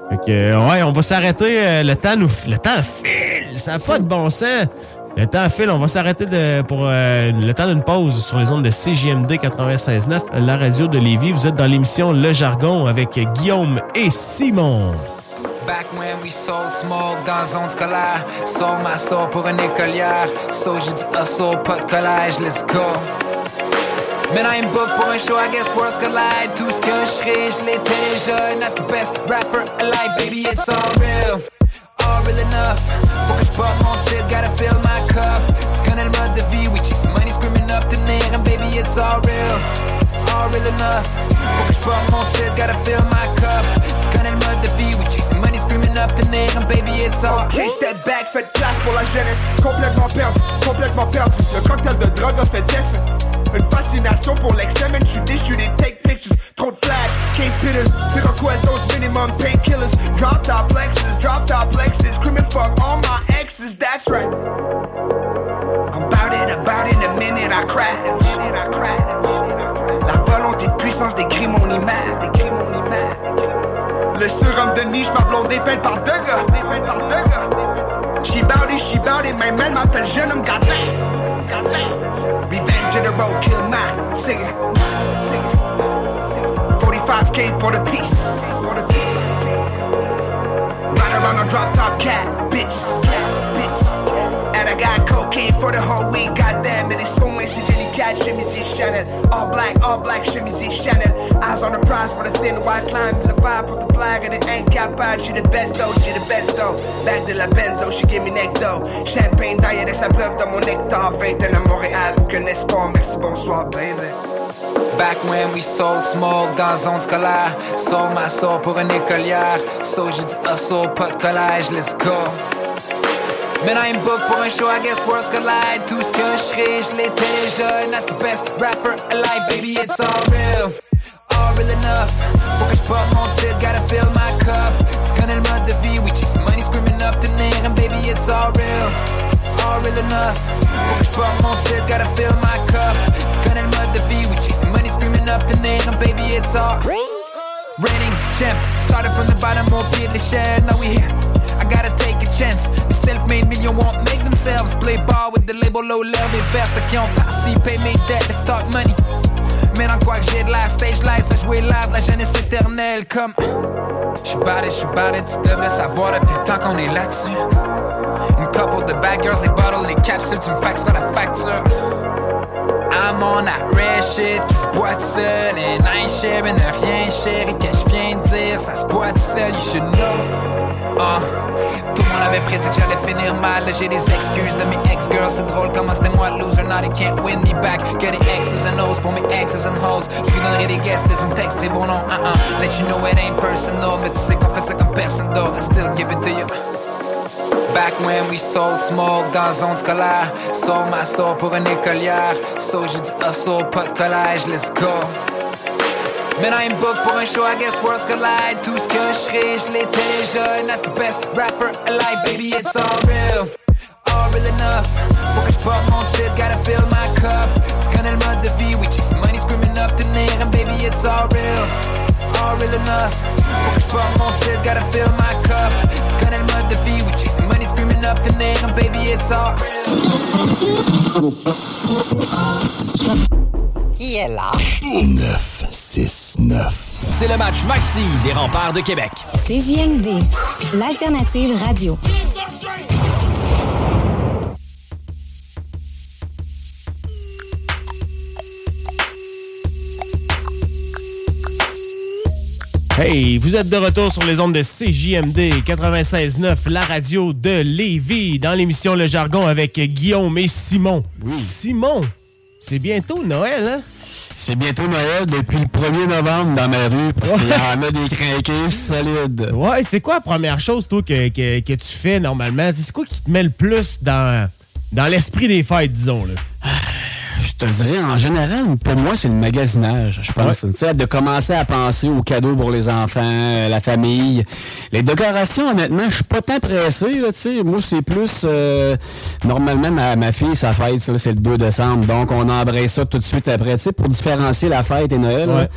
Fait que, euh, ouais, on va s'arrêter. euh, le temps nous, le temps file. Ça n'a pas de bon sens. Le temps file. On va s'arrêter pour euh, le temps d'une pause sur les ondes de CJMD 96.9, la radio de Lévis. Vous êtes dans l'émission Le Jargon avec Guillaume et Simon. Back when we sold smoke dans zone scolaire. Sold ma soul pour une écolière. So j'ai dit hustle, pas de collège, let's go. Man, I'm booked pour un show, I guess worlds collide. Tout ce que je serai, je l'étais déjà. And that's the best rapper alive, baby, it's all real. All real enough. Faut que je porte mon titre, gotta fill my cup. Tu connais le mode de vie, we chase money, screaming up the name, and baby, it's all real. All real enough. Faut que je porte mon titre, gotta fill my cup. Tu connais le mode de vie, we chase money, screaming up the name, and baby, it's all Ok, step back, faites place pour la jeunesse. Complètement perdu, complètement perdu. Le cocktail de drogue a fait effet. Une fascination pour man. Je suis déçu des take pictures. Trop de flash, case spinning. C'est quoi those minimum painkillers? Drop top Lexus, drop top Lexus. Screaming fuck all my exes, that's right. I'm about it, about it, a minute I cry. A minute I cry, a minute I cry. La volonté de puissance décrit mon image, décrit mon image. Le surhomme de niche, ma blonde est peinte par deux gars, dépeinte par deux gars. She bout it, she bout it, my man m'appelle jeune homme, goddamn, goddamn. The road, kill my singer, singer. 45k for the piece, for the piece. Ride around a drop top cat, bitch, bitch. And I got cocaine for the whole week, délicat, chemise Chanel. All black, all black, chemise Chanel. Eyes on the prize for the thin white line, the vibe pour the blague, and it ain't capable. She the best though, she the best though. Back de la benzo, she give me neck though. Champagne d'ailleurs ça pleuve dans mon nectar. 21 à Montréal, aucun espoir, merci, bonsoir, baby. Back when we sold smoke dans zone scolaire. Sold ma soul pour une écolière. So j'ai dit hustle, pas de let's go. Man, I'm booked for un show, I guess worlds collide. Tout ce que je serai, je l'étais. And that's the best rapper alive, baby, it's all real. All real enough. Faut que je porte mon titre, gotta fill my cup. Connais le mode de vie, we chase money, screaming up the name, and baby, it's all real. All real enough. Faut que je porte mon titre, gotta fill my cup. Connais le mode de vie, we chase money, screaming up the name, and baby, it's all Reigning champ, started from the bottom, pied de l'échelle, now we here. I gotta take a chance. The self-made million won't make themselves play ball with the label low level. Les vertes qui ont participé, make that the stock money. Mais dans quoi que j'ai de la stage life, ça jouer de la jeunesse éternelle comme. J'suis bad j'suis bad tu devrais savoir depuis le temps qu'on est là-dessus. Une couple de bad girls, les bottles, les capsules, tu me faxeras la facture. I'm on that rare shit qui se boite seul. And I ain't sharing rien, chérie, que je viens de dire? Ça se boite seul, you should know. Ah, tout le monde avait prédit que j'allais finir mal. J'ai des excuses de mes ex-girls. C'est drôle comment c'était moi le loser. Now they can't win me back. Getting X's and O's pour mes exes and hoes. Je vous donnerai des guests, les me texte bons noms. Uh -uh. Let you know it ain't personal. Mais tu sais qu'on fait ça comme personne d'autre. I still give it to you. Back when we sold smoke dans zone scolaire. Sold ma soul pour une écolière. So j'ai dit hustle, pas de collège, let's go. Man, I ain't booked pour un show, I guess worlds collide. Tout ce que je serai, je l'étais déjà. That's the best rapper alive, baby, it's all real. All real enough. Faut que je porte mon titre, gotta fill my cup. Connais le mode de vie, we chase money, screaming up to near. And baby, it's all real. All real enough. Faut que je porte mon titre, gotta fill my cup. Connais le mode de vie, up near. And baby, it's all Qui est là? 969. C'est le match Maxi des remparts de Québec. CJMD, l'alternative radio. Hey, vous êtes de retour sur les ondes de CJMD 96.9, la radio de Lévis, dans l'émission Le Jargon avec Guillaume et Simon. Simon, c'est bientôt Noël, hein? C'est bientôt Noël depuis le 1er novembre dans ma rue parce qu'il y en a des craqués solides. Ouais, c'est quoi la première chose, toi, que, que- que tu fais normalement? C'est quoi qui te met le plus dans, dans l'esprit des fêtes, disons, là? Je te dirais, en général, pour moi, c'est le magasinage, je pense. Tu sais, de commencer à penser aux cadeaux pour les enfants, euh, la famille. Les décorations, honnêtement, je suis pas tant pressé, là, tu sais. Moi, c'est plus... euh, normalement, ma, ma fille, sa fête, c'est le 2 décembre. Donc, on embraye ça tout de suite après, tu sais, pour différencier la fête et Noël. Ouais.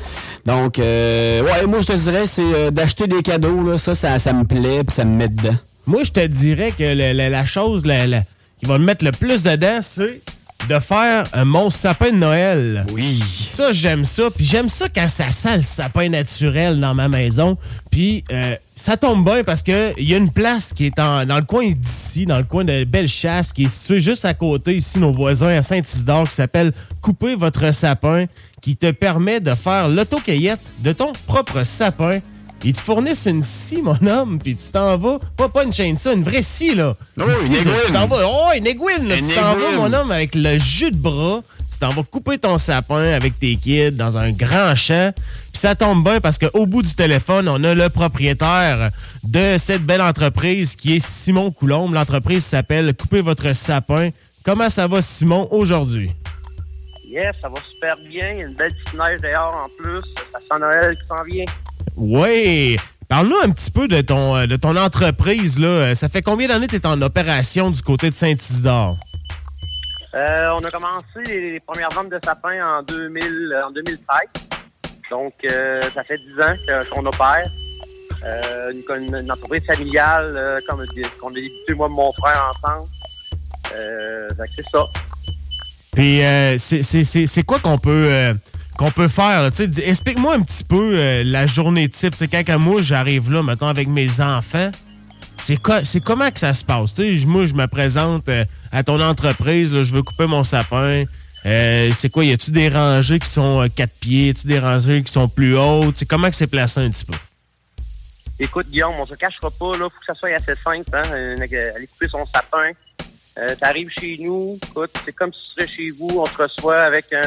Donc, euh, ouais, moi, je te dirais, c'est euh, d'acheter des cadeaux, là. Ça, ça, ça me plaît, puis ça me met dedans. Moi, je te dirais que le- le- la chose la- la- qui va me mettre le plus dedans, c'est de faire un mon sapin de Noël. Oui. Ça, j'aime ça. Puis j'aime ça quand ça sent le sapin naturel dans ma maison. Puis euh, ça tombe bien parce que il y a une place qui est en- dans le coin d'ici, dans le coin de Bellechasse, qui est située juste à côté, ici, nos voisins à Saint-Isidore, qui s'appelle Couper votre sapin, qui te permet de faire l'autocueillette de ton propre sapin. Ils te fournissent une scie, mon homme, puis tu t'en vas. Pas, pas une chaîne ça, une vraie scie, là. Oh, Une scie, aiguille. Tu t'en vas. Oh, une aiguille, là. Une Tu t'en vas, mon homme, avec le jus de bras. Tu t'en vas couper ton sapin avec tes kids dans un grand champ. Puis ça tombe bien parce qu'au bout du téléphone, on a le propriétaire de cette belle entreprise qui est Simon Coulombe. L'entreprise s'appelle Couper votre sapin. Comment ça va, Simon, aujourd'hui? Yes, ça va super bien. Il y a une belle petite neige dehors en plus. Ça sent Noël qui s'en vient. Oui. Parle-nous un petit peu de ton, euh, de ton entreprise. Là. Euh, Ça fait combien d'années que tu es en opération du côté de Saint-Isidore? Euh, on a commencé les, premières ventes de sapins en 2000, euh, en 2013. Donc, euh, ça fait 10 ans qu'on opère. Euh, une, une- entreprise familiale comme qu'on a débuté moi et mon frère ensemble. C'est ça. Puis c'est- quoi qu'on peut qu'on peut faire? Explique-moi un petit peu euh, la journée type. Tu sais, quand moi j'arrive là, maintenant avec mes enfants, c'est co- c'est comment que ça se passe? Moi, je me présente euh, à ton entreprise, je veux couper mon sapin. Euh, c'est quoi? Y a-tu des rangées qui sont quatre pieds? Y a-tu des rangées qui sont plus hautes? Tu sais, comment que c'est placé un petit peu? Écoute, Guillaume, on se cachera pas, là. Faut que ça soit assez simple, hein. aller couper son sapin. Euh, T'arrives chez nous, écoute, c'est comme si tu serais chez vous. On te reçoit avec un,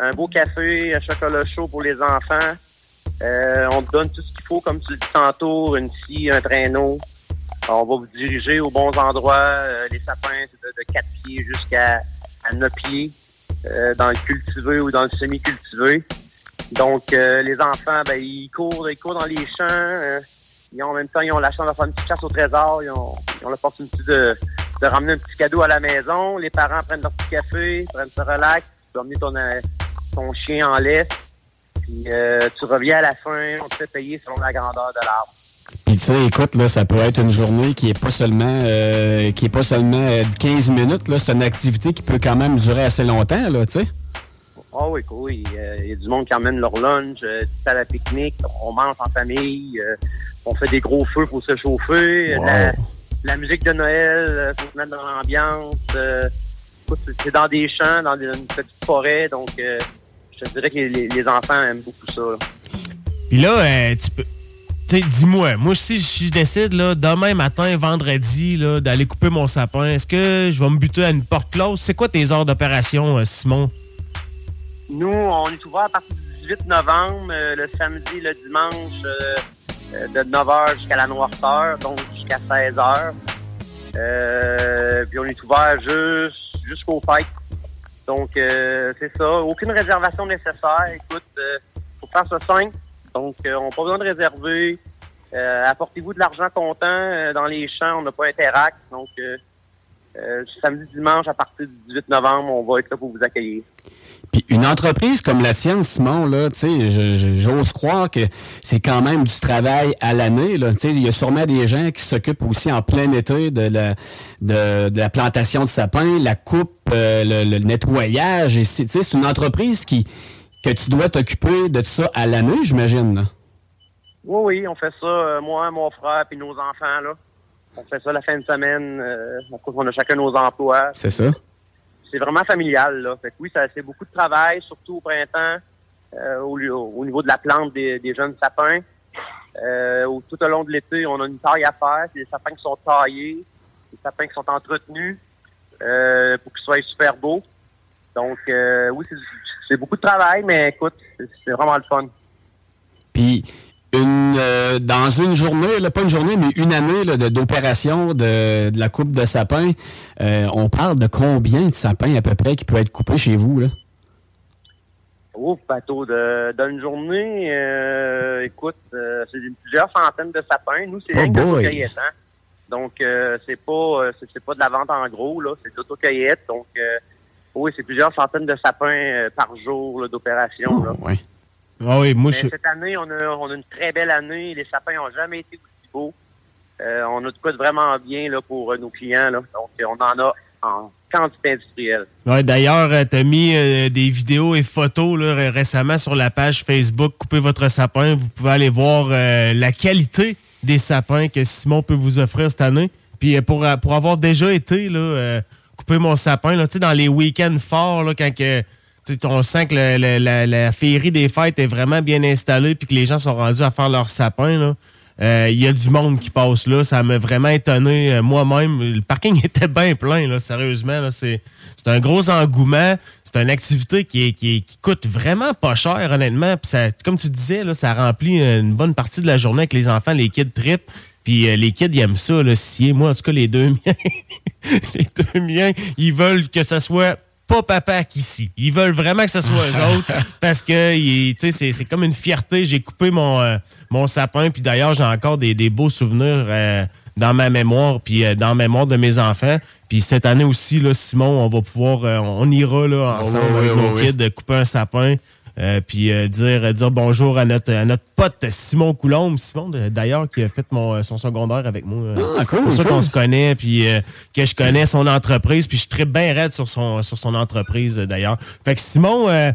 un beau café, un chocolat chaud pour les enfants. Euh, on te donne tout ce qu'il faut, comme tu le dis tantôt, une scie, un traîneau. On va vous diriger aux bons endroits. Euh, les sapins, c'est de, de 4 pieds jusqu'à à 9 pieds, euh, dans le cultivé ou dans le semi-cultivé. Donc, euh, les enfants, ben, ils courent, ils courent dans les champs. euh, ils ont, en même temps, ils ont la chance de faire une petite chasse au trésor. Ils ont, ont l'opportunité de, de ramener un petit cadeau à la maison. Les parents prennent leur petit café, prennent se relax. Tu peux emmener ton, euh, ton chien en laisse. Puis euh, tu reviens à la fin, on te fait payer selon la grandeur de l'arbre. Puis tu sais, écoute, là, ça peut être une journée qui est pas seulement euh, qui est pas seulement euh, 15 minutes. Là, c'est une activité qui peut quand même durer assez longtemps, là, tu sais. Ah oui, oui. euh, Il y a du monde qui emmène leur lunch, euh, à la pique-nique, on mange en famille, euh, on fait des gros feux pour se chauffer. Wow. La, la musique de Noël, euh, faut se mettre dans l'ambiance. euh, c'est- dans des champs, dans des- une petite forêt, donc euh, je te dirais que les, les enfants aiment beaucoup ça. là. Puis là, euh, tu peux. Tu sais, dis-moi, moi, si, si je décide, là, demain matin, vendredi, là, d'aller couper mon sapin, est-ce que je vais me buter à une porte close? C'est quoi tes heures d'opération, euh, Simon? Nous, on est ouvert à partir du 18 novembre, euh, le samedi, le dimanche, euh, de 9h jusqu'à la noirceur, donc jusqu'à 16h. Euh, puis on est ouvert juste jusqu'aux fêtes. Donc, euh, c'est ça. Aucune réservation nécessaire. Écoute, euh, faut faire ça simple. Donc, euh, on n'a pas besoin de réserver. Euh, apportez-vous de l'argent comptant. Euh, dans les champs, on n'a pas Interact. Donc, euh, samedi, dimanche, à partir du 18 novembre, on va être là pour vous accueillir. Puis une entreprise comme la tienne, Simon, là, j'ose croire que c'est quand même du travail à l'année. là. Tu sais, Il y a sûrement des gens qui s'occupent aussi en plein été de la, de, de la plantation de sapins, la coupe, euh, le, le nettoyage. Et c'est tu sais, c'est une entreprise qui que tu dois t'occuper de ça à l'année, j'imagine. Oui, oui, on fait ça, euh, moi, mon frère, puis nos enfants, là. On fait ça la fin de semaine. Euh, on a chacun nos emplois. C'est ça? C'est vraiment familial, là. Fait que oui, ça c'est beaucoup de travail, surtout au printemps, euh, au, niveau de la plante des, jeunes sapins. Euh, tout au long de l'été, on a une taille à faire. C'est des sapins qui sont taillés, des sapins qui sont entretenus euh, pour qu'ils soient super beaux. Donc, oui, c'est- c'est beaucoup de travail, mais écoute, c'est c'est vraiment le fun. Puis une euh, dans une journée, là, pas une journée, mais une année d'opération de, de la coupe de sapin, euh, on parle de combien de sapins à peu près qui peut être coupé chez vous? Là? Ouf, bateau d'une journée, euh, écoute, euh, c'est plusieurs centaines de sapins. Nous, c'est Oh rien que hein. Donc, c'est pas c'est pas de la vente en gros, là, c'est de l'autocueillette. Donc, oui, c'est plusieurs centaines de sapins par jour d'opération. là. Ouais. Ah oui, moi, je. cette année, on a, on a une très belle année. Les sapins n'ont jamais été aussi beaux. Euh, on a de quoi de vraiment bien là, pour euh, nos clients. Là. Donc, euh, on en a en quantité industrielle. Ouais, D'ailleurs, tu as mis euh, des vidéos et photos là, ré- récemment sur la page Facebook Coupez votre sapin. Vous pouvez aller voir euh, la qualité des sapins que Simon peut vous offrir cette année. Puis euh, pour, euh, pour avoir déjà été là, euh, couper mon sapin, là, tu sais, dans les week-ends forts, là, quand que, on sent que la, la féerie des fêtes est vraiment bien installée puis que les gens sont rendus à faire leur sapin. Euh, Il y a du monde qui passe là. Ça m'a vraiment étonné euh, moi-même. Le parking était bien plein, sérieusement. C'est c'est un gros engouement. C'est une activité qui, qui, coûte vraiment pas cher, honnêtement. Comme tu disais, ça remplit une bonne partie de la journée avec les enfants, les kids trip. Puis euh, les kids, ils aiment ça, là, scier. Moi, en tout cas, les deux miens, les deux miens, ils veulent que ça soit pas papa qu'ici. Ils veulent vraiment que ce soit eux autres parce que ils- tu sais, c'est c'est comme une fierté. J'ai coupé mon, euh, mon sapin, puis d'ailleurs, j'ai encore des, des beaux souvenirs euh, dans ma mémoire, puis euh, dans la mémoire de mes enfants. Puis cette année aussi, là, Simon, on va pouvoir, euh, on ira là, ensemble oui, avec oui, nos oui. kids, euh, couper un sapin. Euh, puis euh, dire dire bonjour à notre à notre pote Simon Coulombe Simon d'ailleurs qui a fait mon son secondaire avec moi euh, Ah, cool, pour ça cool. qu'on se connaît puis euh, que je connais son entreprise puis je suis très bien raide sur son sur son entreprise euh, d'ailleurs fait que Simon euh,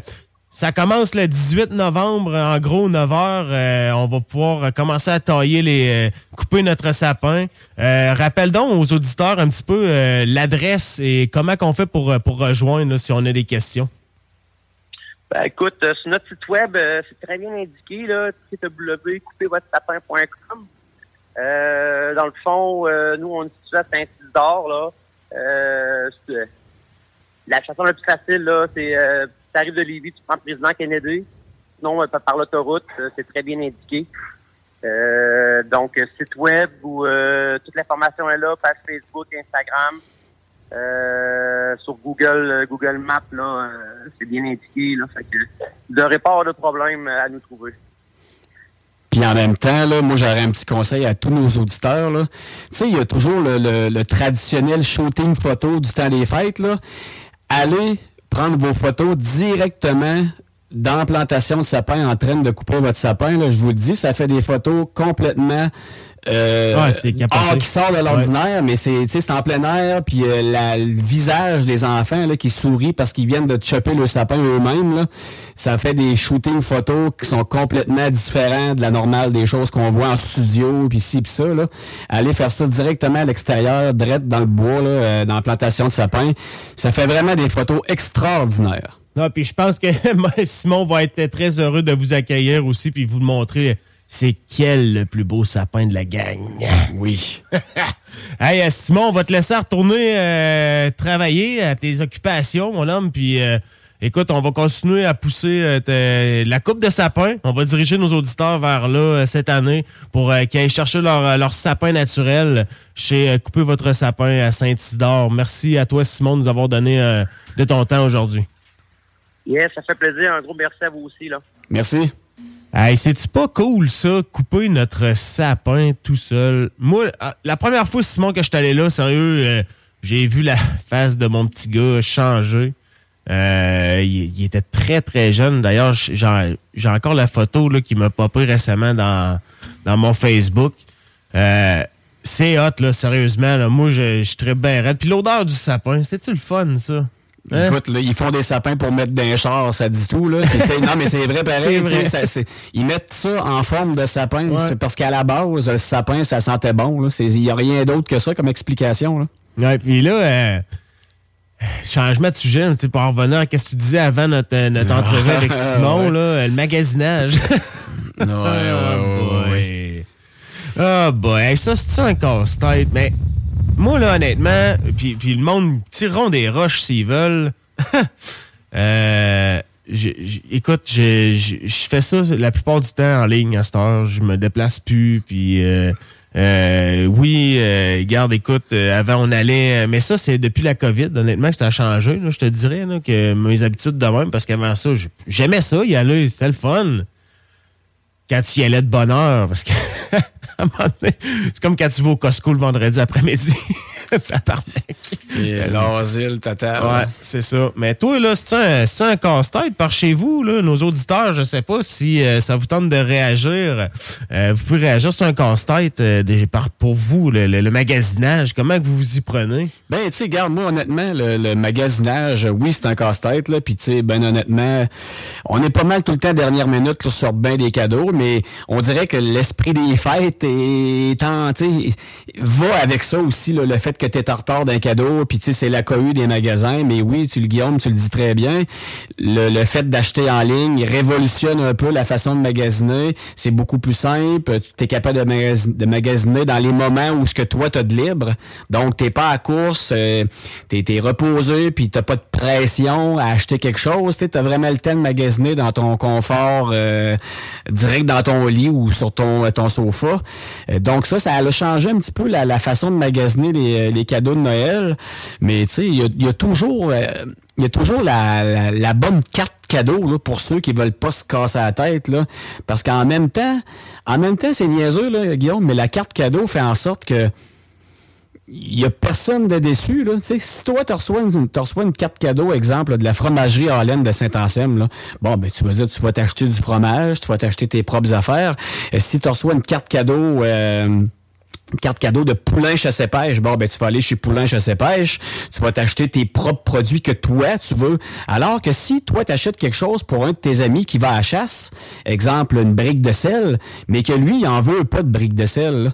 ça commence le 18 novembre, en gros 9 heures. euh, on va pouvoir euh, commencer à tailler les, euh, couper notre sapin. Euh, rappelle donc aux auditeurs un petit peu euh, l'adresse et comment qu'on fait pour, euh, pour rejoindre là, si on a des questions. Ben, écoute, euh, sur notre site web, euh, c'est très bien indiqué, là, www.coupezvotressapin.com. Euh, dans le fond, euh, nous, on est situé à Saint-Isidore, là. Euh, euh, la façon la plus facile, là, c'est, euh, tu arrives de Lévis, tu prends le président Kennedy. Sinon, par l'autoroute, c'est très bien indiqué. Donc, site web où toute l'information est là, page Facebook, Instagram. Euh, sur Google, euh, Google Maps, là, euh, c'est bien indiqué. Là, fait que vous n'aurez pas de problème à nous trouver. Puis en même temps, là, moi j'aurais un petit conseil à tous nos auditeurs. là. Tu sais, il y a toujours le traditionnel shooting photo du temps des fêtes. Là. Allez prendre vos photos directement dans la plantation de sapin en train de couper votre sapin, là, je vous le dis, ça fait des photos complètement euh, Ouais, hors qui sort de l'ordinaire, mais c'est tu sais, c'est en plein air, puis euh, la- le visage des enfants là, qui sourient parce qu'ils viennent de choper le sapin eux-mêmes, là, ça fait des shootings photos qui sont complètement différents de la normale des choses qu'on voit en studio, puis ci, puis ça. Là. Aller faire ça directement à l'extérieur, direct dans le bois, là, euh, dans la plantation de sapin, ça fait vraiment des photos extraordinaires. Non, puis je pense que Simon va être très heureux de vous accueillir aussi puis vous montrer c'est quel le plus beau sapin de la gang. Oui. hey, euh, Simon, on va te laisser retourner euh, travailler à tes occupations, mon homme, puis euh, écoute, on va continuer à pousser euh, la coupe de sapin. On va diriger nos auditeurs vers là euh, cette année pour euh, qu'ils aillent chercher leur, euh, leur sapin naturel chez euh, Couper votre sapin à Saint-Isidore. Merci à toi, Simon, de nous avoir donné euh, de ton temps aujourd'hui. Yes, ça fait plaisir. Un gros merci à vous aussi. Là. Merci. Hey, c'est-tu pas cool, ça, couper notre sapin tout seul? Moi, ah, la première fois, Simon, que je suis allé là, sérieux, euh, j'ai vu la face de mon petit gars changer. Euh, il, il était très, très jeune. D'ailleurs, j'ai j'ai encore la photo là, qui m'a popé récemment dans, dans mon Facebook. Euh, c'est hot, là, sérieusement. Là. Moi, je, je suis très bien raide. Puis l'odeur du sapin, c'est-tu le fun, ça? Hein? Écoute, là, ils font des sapins pour mettre dans les chars, ça dit tout. Là. Puis, non, mais c'est vrai pareil. vrai. ça- ils mettent ça en forme de sapin. Ouais. c'est Parce qu'à la base, le sapin, ça sentait bon. Il n'y a rien d'autre que ça comme explication. Là. Ouais, puis là, euh, changement de sujet, sais, pour en revenir à ce que tu disais avant notre, euh, notre entrevue avec Simon, là, le magasinage. ouais, oh boy. Oh boy, ça, c'est un casse-tête, mais moi, là, honnêtement, puis, puis le monde tireront des roches s'ils veulent. Euh, j'ai- j'ai- écoute, je je- je fais ça la plupart du temps en ligne à cette heure. Je me déplace plus, puis euh, euh, oui, euh, regarde, écoute, euh, avant on allait, euh, mais ça c'est depuis la COVID, honnêtement que ça a changé. Je te dirais que mes habitudes de même, parce qu'avant ça, je- j'aimais ça, y aller, c'était le fun. Quand tu y allais de bonne heure, parce que c'est comme quand tu vas au Costco le vendredi après-midi. Et l'asile total. Ouais, c'est ça. Mais toi, là, c'est un, c'est un casse-tête par chez vous, là, nos auditeurs, je sais pas si euh, ça vous tente de réagir. Euh, vous pouvez réagir, c'est un casse-tête euh, pour vous, le, le- le magasinage. Comment que vous vous y prenez? Ben, tu sais, regarde, moi, honnêtement, le, le magasinage, oui, c'est un casse-tête, là. Puis, tu sais, ben, honnêtement, on est pas mal tout le temps dernière minute là, sur ben des cadeaux, mais on dirait que l'esprit des fêtes est en, va avec ça aussi, là, le fait que tu es en retard d'un cadeau, puis tu sais, c'est la cohue des magasins. Mais oui, tu le Guillaume, tu le dis très bien. Le, le fait d'acheter en ligne révolutionne un peu la façon de magasiner. C'est beaucoup plus simple. Tu es capable de, de magasiner dans les moments où ce que toi, tu as de libre. Donc, t'es pas à course, euh, t'es es reposé, puis t'as pas de pression à acheter quelque chose. Tu as vraiment le temps de magasiner dans ton confort euh, direct dans ton lit ou sur ton, ton sofa. Euh, donc ça, ça a changé un petit peu la, la façon de magasiner les, les cadeaux de Noël. Mais tu sais, il y a, toujours... euh, il y a toujours la, la- bonne carte cadeau là, pour ceux qui veulent pas se casser la tête. Là, parce qu'en même temps, en même temps, c'est niaiseux, là, Guillaume, mais la carte cadeau fait en sorte que il y a personne de déçu. Là. Si toi, tu reçois, reçois une carte cadeau, exemple, de la fromagerie Harlem de Saint-Anselme, bon, ben, tu vas dire, tu vas t'acheter du fromage, tu vas t'acheter tes propres affaires. Et si tu reçois une carte cadeau... euh, une carte cadeau de Poulain Chasse Pêche. Bon, ben, tu vas aller chez Poulain Chasse Pêche, tu vas t'acheter tes propres produits que toi, tu veux. Alors que si toi, t'achètes quelque chose pour un de tes amis qui va à la chasse, exemple, une brique de sel, mais que lui, il en veut pas de brique de sel, là.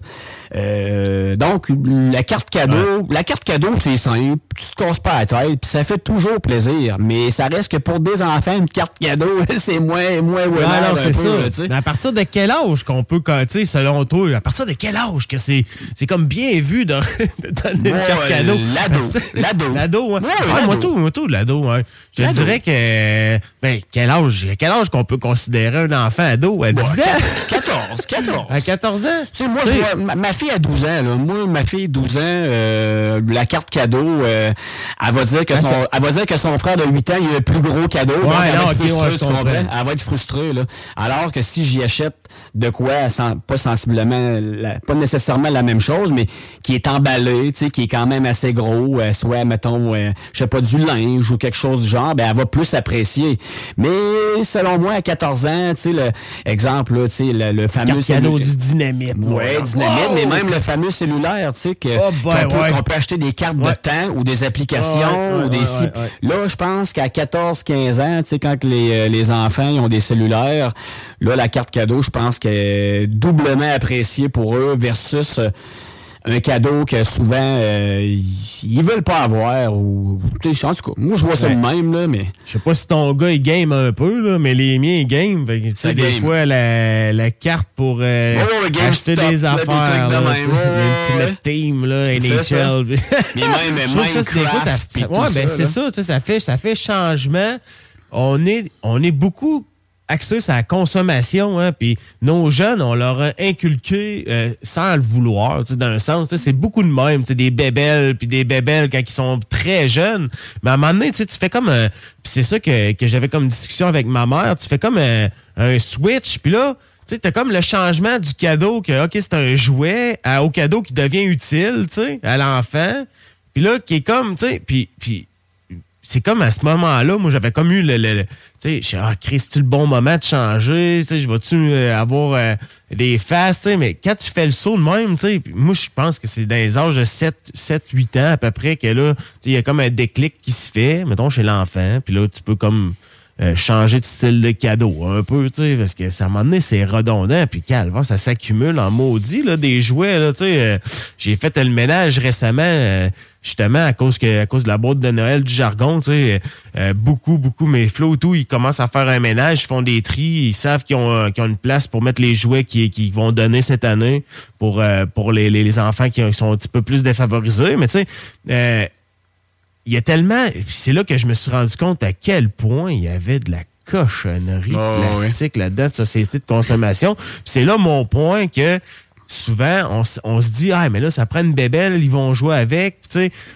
Euh, donc, la carte cadeau, la carte cadeau, c'est simple, tu te casses pas la tête, puis ça fait toujours plaisir. Mais ça reste que pour des enfants, une carte cadeau, c'est moins, moins winner non, c'est peu, ça. là, tu sais. Mais à partir de quel âge qu'on peut, tu sais, selon toi, à partir de quel âge que c'est c'est comme bien vu de, de donner Moi, une carte cadeau? l'ado. L'ado. L'ado, hein. Ouais, Ouais, l'ado. moi tout, moi tout, l'ado, hein. Je te dirais que, ben, quel âge, quel âge qu'on peut considérer un enfant ado à 10 ans? 4 14, 14. À 14 ans? Tu sais, moi, je vois, ma, ma fille a 12 ans. Là. Moi, ma fille, 12 ans, euh, la carte cadeau, euh, elle, va dire que Ah, son, elle va dire que son frère de 8 ans, il a le plus gros cadeau. donc elle non, va être frustrée, ouais, je tu comprends? comprends? Elle va être frustrée. Là. Alors que si j'y achète de quoi, sans- pas sensiblement, la- pas nécessairement la même chose, mais qui est emballé, tu sais, qui est quand même assez gros, euh, soit, mettons, euh, je sais pas, du linge ou quelque chose du genre, ben, elle va plus apprécier. Mais selon moi, à 14 ans, tu sais, le exemple, là, tu sais, le, le fameux... Carte cadeau cellu- du dynamite. Ouais, là. dynamite, Wow! mais même le fameux cellulaire, tu sais, que- Oh, ben, qu'on peut, ouais. qu'on peut acheter des cartes de temps ou des applications ouais, ou des. Là, je pense qu'à 14-15 ans, tu sais, quand les, euh, les enfants ils ont des cellulaires, là, la carte cadeau, je pense qu'elle est doublement appréciée pour eux versus euh, un cadeau que souvent euh, ils veulent pas avoir ou tu sais, en tout cas, moi je vois ça Ouais. de même là, mais Je sais pas si ton gars il game un peu, là, mais les miens ils game. Fait que, tu sais, Ça des game. fois, la, la carte pour euh, game acheter stop, des affaires. là, sais, ouais, Team, là. NHL. Mais même c'est ça- Minecraft, ben c'est ça fait, ça fait changement. On est, on est beaucoup axé sur la consommation, hein, puis nos jeunes, on leur a inculqué euh, sans le vouloir, dans un sens, c'est beaucoup de même, des bébelles, puis des bébelles quand ils sont très jeunes, mais à un moment donné, tu fais comme un, puis c'est ça que, que j'avais comme discussion avec ma mère, tu fais comme un, un switch, puis là, tu sais, t'as comme le changement du cadeau que, OK, c'est un jouet, au cadeau qui devient utile, tu sais, à l'enfant. Puis là, qui est comme, tu sais, puis, puis c'est comme à ce moment-là, moi, j'avais comme eu le. le- le- tu sais, je ah, Chris, c'est-tu le bon moment de changer? Tu sais, je vais-tu euh, avoir euh, des faces? Tu mais quand tu fais le saut de même, tu sais, moi, je pense que c'est dans les âges de 7, 7 8 ans à peu près que là, tu il y a comme un déclic qui se fait, mettons, chez l'enfant. Puis là, tu peux comme. euh, changer de style de cadeau un peu, tu sais, parce que ça, à un moment donné, c'est redondant, puis calvaire, ça s'accumule en maudit, là, des jouets, là, tu sais. J'ai fait le ménage récemment, justement, à cause que à cause de la boîte de Noël du jargon, tu sais, euh, beaucoup, beaucoup, mes flots tout, ils commencent à faire un ménage, ils font des tris, ils savent qu'ils ont, euh, qu'ils ont une place pour mettre les jouets qu'ils qu'ils vont donner cette année pour, euh, pour les, les, les enfants qui sont un petit peu plus défavorisés, mais tu sais, euh, il y a tellement. C'est là que je me suis rendu compte à quel point il y avait de la cochonnerie Oh, plastique là-dedans de société de consommation. Puis c'est là mon point que souvent, on, se dit, ah, mais là, ça prend une bébelle, ils vont jouer avec.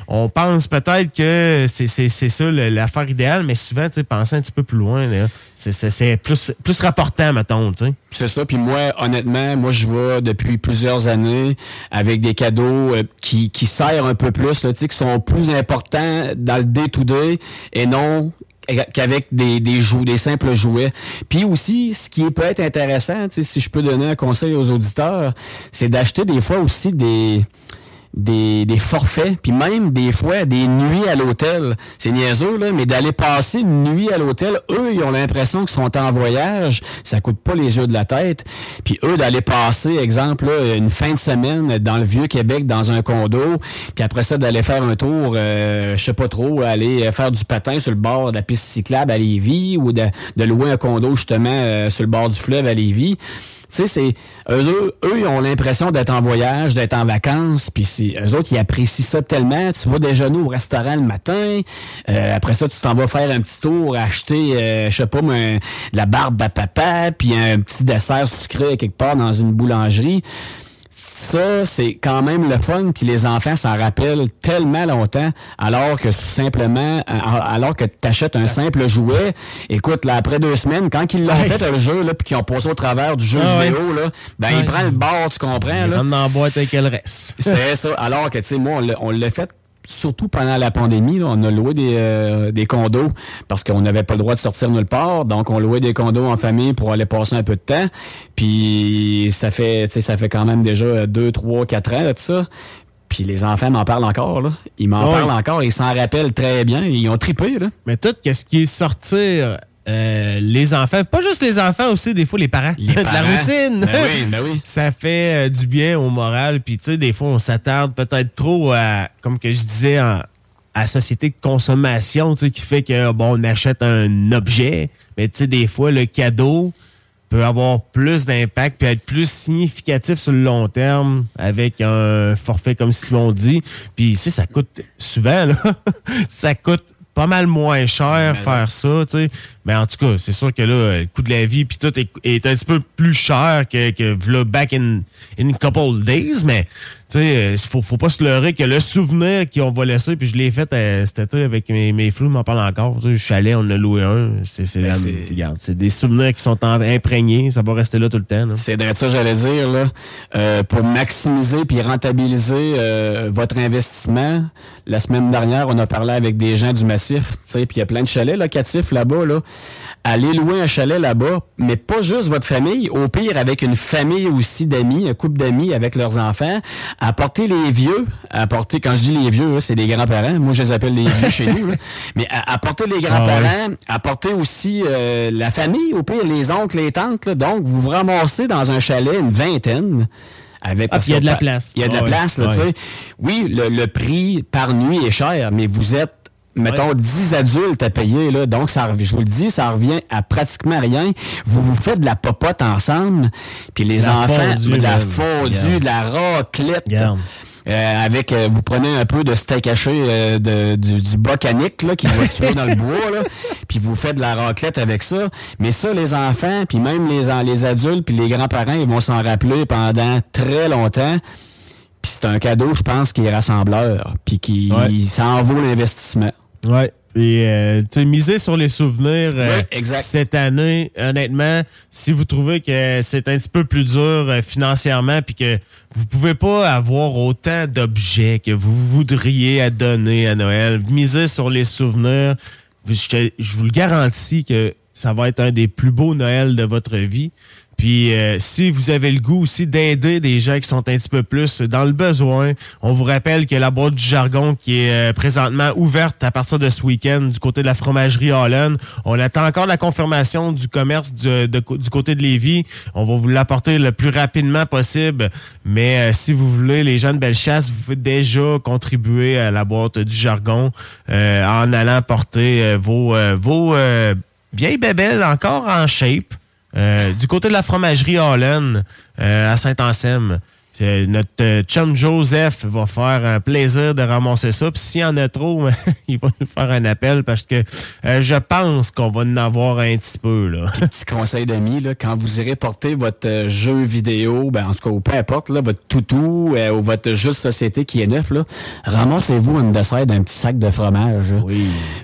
On pense peut-être que c'est ça l'affaire idéale, mais souvent, penser un petit peu plus loin, c'est- plus, plus rapportant, mettons. C'est ça. Puis moi, honnêtement, moi, je vais depuis plusieurs années avec des cadeaux euh, qui, qui serrent un peu plus, là, qui sont plus importants dans le day-to-day et non qu'avec des, des, jou- des simples jouets. Puis aussi, ce qui peut être intéressant, si je peux donner un conseil aux auditeurs, c'est d'acheter des fois aussi des des, forfaits, puis même des fois des nuits à l'hôtel. C'est niaiseux, là, mais d'aller passer une nuit à l'hôtel, eux, ils ont l'impression qu'ils sont en voyage, ça coûte pas les yeux de la tête. Puis eux, d'aller passer, exemple, une fin de semaine dans le Vieux-Québec, dans un condo, puis après ça, d'aller faire un tour, euh, je sais pas trop, aller faire du patin sur le bord de la piste cyclable à Lévis, ou de, de louer un condo, justement, euh, sur le bord du fleuve à Lévis. Tu sais, c'est eux, eux, eux, ils ont l'impression d'être en voyage, d'être en vacances, puis c'est eux autres, ils apprécient ça tellement. Tu vas déjeuner au restaurant le matin, euh, après ça, tu t'en vas faire un petit tour, acheter, euh, je sais pas, la barbe à papa, puis un petit dessert sucré quelque part dans une boulangerie. Ça, c'est quand même le fun, puis les enfants s'en rappellent tellement longtemps, alors que simplement, euh, alors que tu achètes un simple jouet, écoute, là, après deux semaines, quand ils l'ont Ouais. fait, le jeu, là, puis qu'ils ont passé au travers du jeu Ah ouais. vidéo, là, ben, Ouais. il prend le bord, tu comprends, Il là. dans la boîte avec elle reste. C'est ça. Alors que, tu sais, moi, on l'a fait surtout pendant la pandémie. là. on a loué des, euh, des condos parce qu'on n'avait pas le droit de sortir nulle part. Donc, on louait des condos en famille pour aller passer un peu de temps. Puis, ça fait, tu sais, ça fait quand même déjà deux, trois, quatre ans, là, de ça. Puis les enfants m'en parlent encore, là. Ils m'en Ouais. parlent encore, ils s'en rappellent très bien. Ils ont trippé, là. Mais tout ce qui est sortir euh, les enfants, pas juste les enfants aussi, des fois les parents. Les de la routine. Ben oui, ben oui. Ça fait euh, du bien au moral. Puis tu sais, des fois, on s'attarde peut-être trop à, comme que je disais, en- à la société de consommation, tu sais, qui fait que bon, on achète un objet, mais tu sais, des fois, le cadeau peut avoir plus d'impact, puis être plus significatif sur le long terme avec un forfait comme Simon dit. Puis, tu sais, ça coûte souvent, là, ça coûte pas mal moins cher faire ça, tu sais. Mais en tout cas, c'est sûr que là, le coût de la vie puis tout est, est un petit peu plus cher que, que là, back in, in a couple days, mais tu sais, faut, faut pas se leurrer que le souvenir qu'on va laisser, puis je l'ai fait euh, cet été avec mes, mes flous, m'en parle encore. Tu sais, je suis allé, on en a loué un. C'est c'est regarde, c'est des souvenirs qui sont imprégnés, ça va rester là tout le temps. là. C'est de ça j'allais dire, là. Euh, pour maximiser puis rentabiliser euh, votre investissement, la semaine dernière, on a parlé avec des gens du massif, tu sais, puis il y a plein de chalets locatifs là-bas, là. Allez louer un chalet là-bas, mais pas juste votre famille, au pire avec une famille aussi d'amis, un couple d'amis avec leurs enfants. Apportez les vieux, apportez, quand je dis les vieux, là, c'est les grands-parents, moi je les appelle les vieux chez nous, là. mais apportez les grands-parents, apportez aussi euh, la famille, au pire les oncles, les tantes, là. donc vous vous ramassez dans un chalet une vingtaine. Avec, Ah, il y a de la place. Il y a de la Ah place, là, tu sais. Oui, le, le prix par nuit est cher, mais vous êtes, mettons, 10 adultes à payer, là. Donc, ça, je vous le dis, ça revient à pratiquement rien. Vous vous faites de la popote ensemble, puis les La enfants, fondue, de la fondue, de la raclette. Euh, avec, euh, vous prenez un peu de steak haché euh, de, du, du bocanique là, qui va tuer dans le bois, là, puis vous faites de la raclette avec ça. Mais ça, les enfants, puis même les, les adultes, puis les grands-parents, ils vont s'en rappeler pendant très longtemps. Puis c'est un cadeau, je pense, qui est rassembleur, puis qui Ouais. ça en vaut l'investissement. Ouais. Et euh, tu miser sur les souvenirs euh, exact. cette année, honnêtement, si vous trouvez que c'est un petit peu plus dur euh, financièrement puis que vous pouvez pas avoir autant d'objets que vous voudriez à donner à Noël, misez sur les souvenirs. Je, je vous le garantis que ça va être un des plus beaux Noëls de votre vie. Puis euh, si vous avez le goût aussi d'aider des gens qui sont un petit peu plus dans le besoin, on vous rappelle que la boîte du jargon qui est euh, présentement ouverte à partir de ce week-end du côté de la fromagerie Holland. On attend encore la confirmation du commerce du, côté de Lévis. On va vous l'apporter le plus rapidement possible. Mais euh, si vous voulez, les gens de Bellechasse, vous pouvez déjà contribuer à la boîte du jargon euh, en allant porter vos, vos vieilles bébelles encore en shape. Euh, du côté de la fromagerie Holland euh, à Saint-Anselme. Euh, notre euh, chum Joseph va faire un plaisir de ramasser ça. Puis s'il y en a trop, il va nous faire un appel parce que euh, je pense qu'on va en avoir un petit peu. Là. Petit conseil d'amis, là, quand vous irez porter votre jeu vidéo, ben, en tout cas, ou peu importe, là, votre toutou euh, ou votre jeu de société qui est neuf, là, ramassez-vous une dessert d'un petit sac de fromage. là.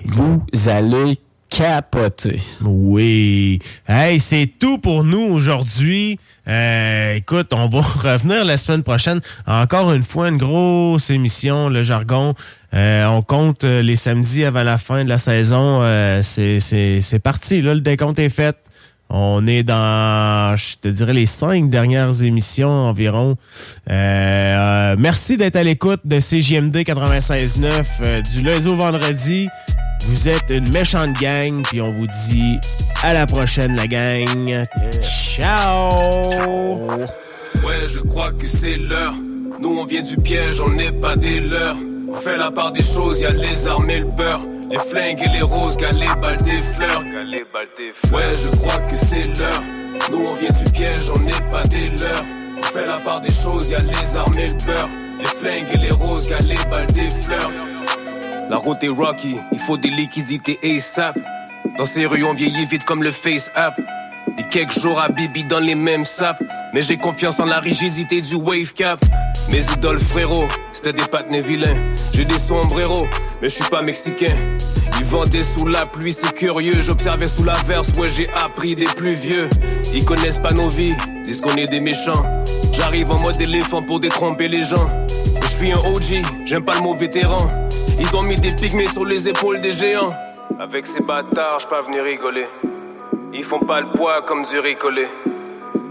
Vous allez capoter. Oui. Hey, c'est tout pour nous aujourd'hui. Euh, écoute, on va revenir la semaine prochaine. Encore une fois, une grosse émission, le jargon. Euh, on compte euh, les samedis avant la fin de la saison. Euh, c'est- parti, là, le décompte est fait. On est dans, je te dirais, les cinq dernières émissions environ. Euh, euh, merci d'être à l'écoute de CJMD 96.9 euh, du lundi au vendredi. Vous êtes une méchante gang, puis on vous dit à la prochaine, la gang. Ciao! Ouais, je crois que c'est l'heure. Nous, on vient du piège, on n'est pas des leurs. On fait la part des choses, y a les armes et le beurre. Les flingues et les roses, galets, balles des fleurs. Ouais, je crois que c'est l'heure. Nous, on vient du piège, on n'est pas des leurs. On fait la part des choses, y a les armes et le beurre. Les flingues et les roses, galets, balles des fleurs. La route est rocky, il faut des liquidités ASAP. Dans ces rues, on vieillit vite comme le Face App. Et quelques jours à Bibi dans les mêmes sapes. Mais j'ai confiance en la rigidité du wave cap. Mes idoles frérot, c'était des patinets vilains. J'ai des sombreros, mais je suis pas mexicain. Ils vendaient sous la pluie, c'est curieux. J'observais sous la verse, ouais, j'ai appris des plus vieux. Ils connaissent pas nos vies, disent qu'on est des méchants. J'arrive en mode éléphant pour détromper les gens. Je suis un OG, j'aime pas le mot vétéran. Ils ont mis des pygmées sur les épaules des géants. Avec ces bâtards, je pas venir rigoler. Ils font pas le poids comme du ricolé.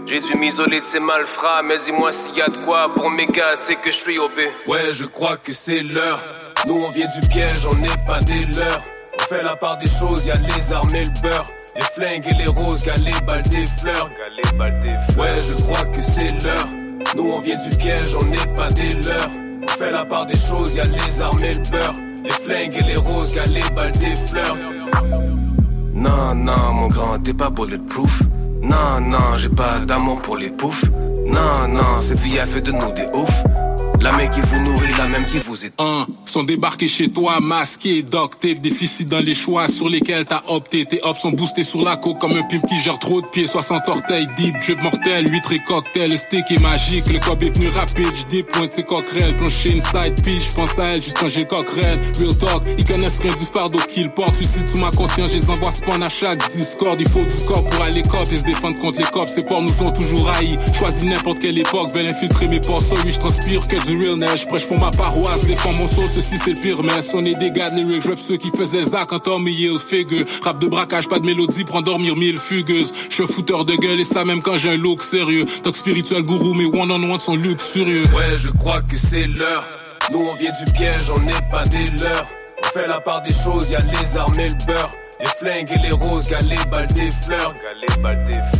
J'ai dû m'isoler de ces malfrats, mais dis-moi s'il y a de quoi pour mes gars, tu sais que je suis OB. Ouais, je crois que c'est l'heure. Nous on vient du piège, on n'est pas des leurs. On fait la part des choses, y a les armes et le beurre. Les flingues et les roses, galets, balles des fleurs. Ouais, je crois que c'est l'heure. Nous on vient du piège, on n'est pas des leurs. On fait la part des choses, y a les armes et le beurre. Les flingues et les roses, galets, balles des fleurs. Non, non, mon grand, t'es pas bulletproof. Non, non, j'ai pas d'amour pour les poufs. Non, non, cette vie a fait de nous des oufs. La même qui vous nourrit, la même qui vous est. Un, sont débarqués chez toi, masqués, doctés, déficit dans les choix sur lesquels t'as opté. Tes hops sont boostés sur la côte comme un pimp qui gère trop de pieds. 60 orteils, deep, drip mortel, 8 et cocktail. Le steak est magique, le cob est venu rapide. J'dis pointe ses coquerelles, plancher inside pitch. J'pense à elle juste quand j'ai le coquerelle. Real talk, ils connaissent rien du fardeau qu'ils portent. Suicide sous ma conscience, je les envoie spawn à chaque discord. Il faut du corps pour aller cop et se défendre contre les cops. Ces porcs nous ont toujours haïs. Choisis n'importe quelle époque, veulent infiltrer mes ports. oui, je transpire que du real neige. Prêche pour ma paroisse, défends mon soul, ceci c'est le pire. Mais on est des gars de lyrics, rap ceux qui faisaient Zach en Tommy Hill figure. Rap de braquage, pas de mélodie pour endormir mille fugueuses. Je suis un fouteur de gueule et ça même quand j'ai un look sérieux. Talk spirituel gourou, mais one on one sont luxurieux. Ouais, je crois que c'est l'heure. Nous on vient du piège, on n'est pas des leurs. On fait la part des choses, y a les armes et le beurre. Les flingues et les roses, galé, balles des fleurs.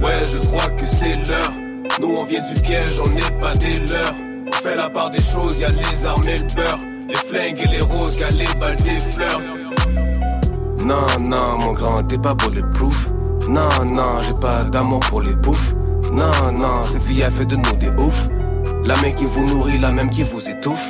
Ouais, je crois que c'est l'heure. Nous on vient du piège, on n'est pas des leurs. On fait la part des choses, y a les armes et le beurre. Les flingues et les roses, galé, balles des fleurs. Non, non, mon grand, t'es pas bulletproof. Non, non, j'ai pas d'amour pour les bouffes. Non, non, cette vie a fait de nous des oufs. La main qui vous nourrit, la même qui vous étouffe.